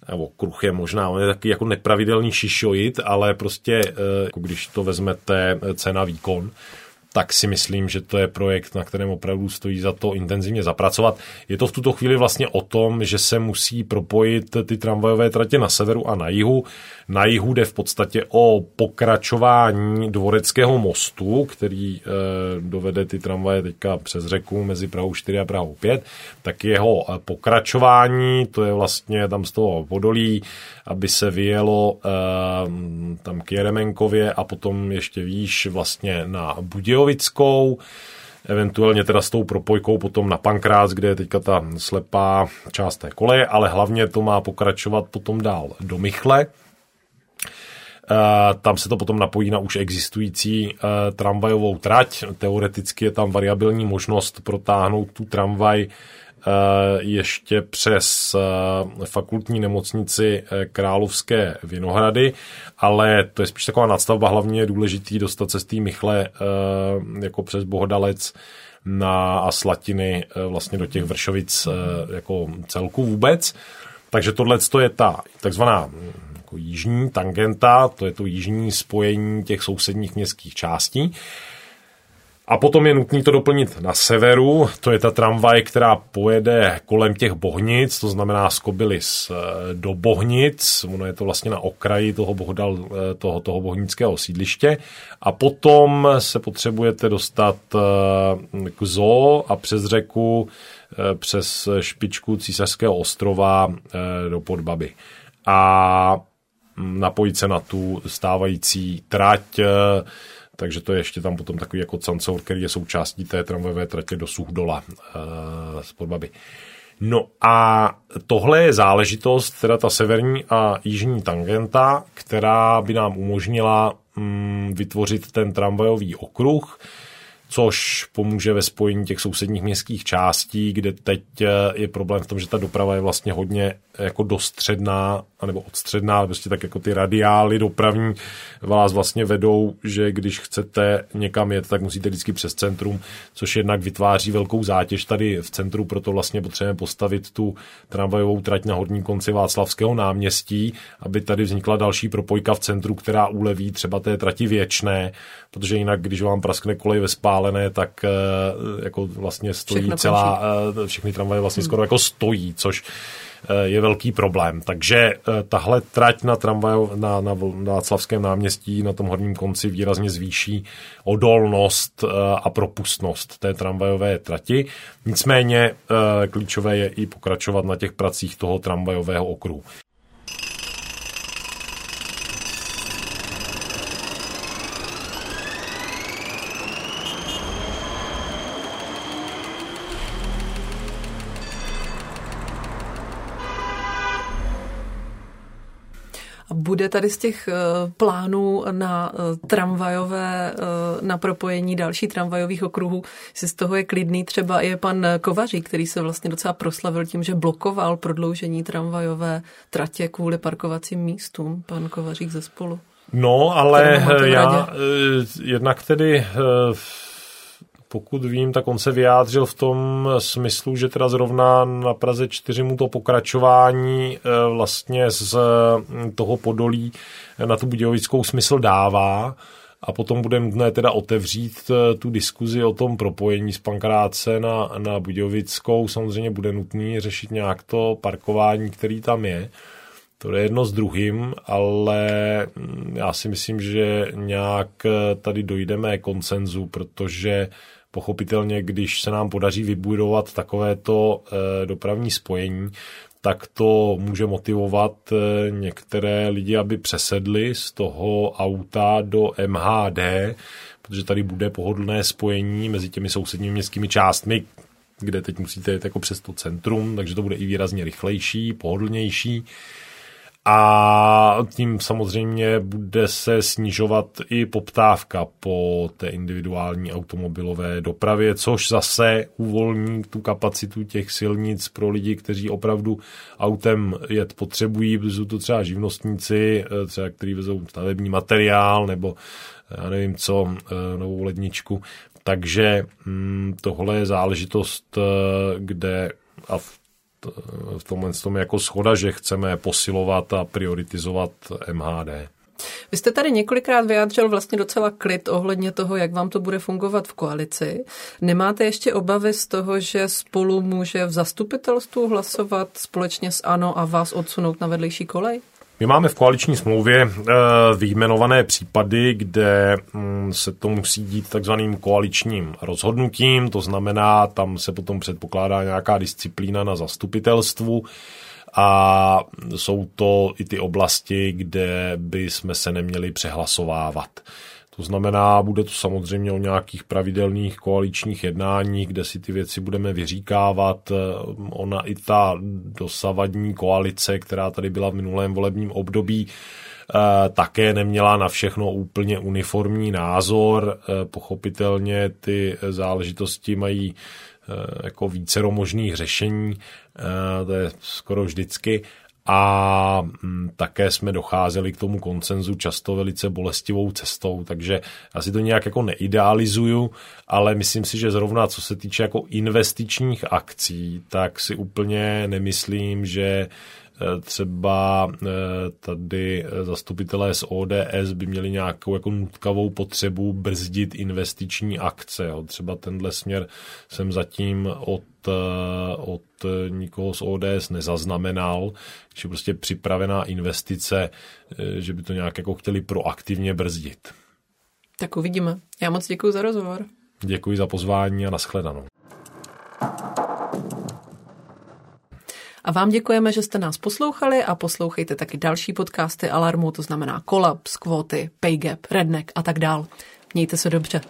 Speaker 2: nebo kruh je možná, on je taky jako nepravidelný šišoid, ale prostě, eh, jako když to vezmete eh, cena výkon, tak si myslím, že to je projekt, na kterém opravdu stojí za to intenzivně zapracovat. Je to v tuto chvíli vlastně o tom, že se musí propojit ty tramvajové tratě na severu a na jihu. Na jihu jde v podstatě o pokračování Dvoreckého mostu, který e, dovede ty tramvaje teďka přes řeku mezi Prahou 4 a Prahou 5. Tak jeho pokračování, to je vlastně tam z toho podolí, aby se vyjelo e, tam k Jeremenkově a potom ještě výš vlastně na Budějovickou eventuálně teda s tou propojkou potom na Pankrác, kde je teďka ta slepá část té koleje, ale hlavně to má pokračovat potom dál do Michle, tam se to potom napojí na už existující e, tramvajovou trať. Teoreticky je tam variabilní možnost protáhnout tu tramvaj ještě přes e, fakultní nemocnici Královské Vinohrady, ale to je spíš taková nadstavba, hlavně je důležitý dostat se z té Michle jako přes Bohodalec na a Slatiny vlastně do těch Vršovic jako celku vůbec. Takže tohle je ta takzvaná jako jižní tangenta, to je to jižní spojení těch sousedních městských částí. A potom je nutné to doplnit na severu, to je ta tramvaj, která pojede kolem těch Bohnic, to znamená z Kobylis eh, do Bohnic, ono je to vlastně na okraji toho, bohdal, eh, toho, toho bohnického sídliště. A potom se potřebujete dostat eh, k zoo a přes řeku, přes špičku Císařského ostrova do Podbaby. A mm, napojit se na tu stávající trať, takže to je ještě tam potom takový jako cancour, který je součástí té tramvajové tratě do Suchdola uh, z Podbaby. No a tohle je záležitost, teda ta severní a jižní tangenta, která by nám umožnila mm, vytvořit ten tramvajový okruh, což pomůže ve spojení těch sousedních městských částí, kde teď eh, je problém v tom, že ta doprava je vlastně hodně jako dostředná, anebo odstředná, prostě tak jako ty radiály dopravní vás vlastně vedou, že když chcete někam jet, tak musíte vždycky přes centrum, což jednak vytváří velkou zátěž tady v centru, proto vlastně potřebujeme postavit tu tramvajovou trať na horním konci Václavského náměstí, aby tady vznikla další propojka v centru, která uleví třeba té trati věčné, protože jinak, když vám praskne kolej ve spálené, tak eh, jako vlastně stojí všechno celá, končí. Eh, všechny tramvaje vlastně hmm. skoro jako stojí, což Eh, je velký problém. Takže tahle trať na tramvaj na, na, na Václavském náměstí na tom horním konci výrazně zvýší odolnost a propustnost té tramvajové trati. Nicméně klíčové je i pokračovat na těch pracích toho tramvajového okruhu.
Speaker 1: Bude tady z těch eh, plánů na eh, tramvajové, eh, na propojení další tramvajových okruhů, si z toho je klidný třeba je pan Kovařík, který se vlastně docela proslavil tím, že blokoval prodloužení tramvajové tratě kvůli parkovacím místům, pan Kovařík ze spolu.
Speaker 2: No, ale já jednak tedy pokud vím, tak on se vyjádřil v tom smyslu, že teda zrovna na Praze 4 mu to pokračování eh, vlastně z hm, toho podolí na tu Budějovickou smysl dává a potom bude nutné teda otevřít eh, tu diskuzi o tom propojení z Pankráce na, na Budějovickou. Samozřejmě bude nutný řešit nějak to parkování, který tam je. To je jedno s druhým, ale hm, já si myslím, že nějak eh, tady dojdeme koncenzu, protože Pochopitelně, když se nám podaří vybudovat takovéto eh, dopravní spojení, tak to může motivovat eh, některé lidi, aby přesedli z toho auta do MHD, protože tady bude pohodlné spojení mezi těmi sousedními městskými částmi, kde teď musíte jít jako přes to centrum, takže to bude i výrazně rychlejší, pohodlnější a tím samozřejmě bude se snižovat i poptávka po té individuální automobilové dopravě, což zase uvolní tu kapacitu těch silnic pro lidi, kteří opravdu autem jet potřebují, protože jsou to třeba živnostníci, eh, třeba kteří vezou stavební materiál nebo eh, já nevím co, eh, novou ledničku. Takže hm, tohle je záležitost, kde a v v tomhle tom jako schoda, že chceme posilovat a prioritizovat MHD.
Speaker 1: Vy jste tady několikrát vyjádřil vlastně docela klid ohledně toho, jak vám to bude fungovat v koalici. Nemáte ještě obavy z toho, že spolu může v zastupitelstvu hlasovat společně s ANO a vás odsunout na vedlejší kolej?
Speaker 2: My máme v koaliční smlouvě eh, vyjmenované případy, kde mm, se to musí dít takzvaným koaličním rozhodnutím, to znamená, tam se potom předpokládá nějaká disciplína na zastupitelstvu a jsou to i ty oblasti, kde by jsme se neměli přehlasovávat. To znamená, bude to samozřejmě o nějakých pravidelných koaličních jednáních, kde si ty věci budeme vyříkávat. Ona i ta dosavadní koalice, která tady byla v minulém volebním období, eh, také neměla na všechno úplně uniformní názor. Eh, pochopitelně ty záležitosti mají eh, jako vícero možných řešení, to je skoro vždycky, a mm, také jsme docházeli k tomu koncenzu často velice bolestivou cestou, takže já si to nějak jako neidealizuju, ale myslím si, že zrovna co se týče jako investičních akcí, tak si úplně nemyslím, že třeba tady zastupitelé z ODS by měli nějakou jako nutkavou potřebu brzdit investiční akce. Jo. Třeba tenhle směr jsem zatím od od nikoho z ODS nezaznamenal, že prostě připravená investice, že by to nějak jako chtěli proaktivně brzdit.
Speaker 1: Tak uvidíme. Já moc děkuji za rozhovor.
Speaker 2: Děkuji za pozvání a nashledanou.
Speaker 1: A vám děkujeme, že jste nás poslouchali a poslouchejte taky další podcasty Alarmu, to znamená Kolaps, Kvóty, Paygap, Redneck a tak dál. Mějte se dobře.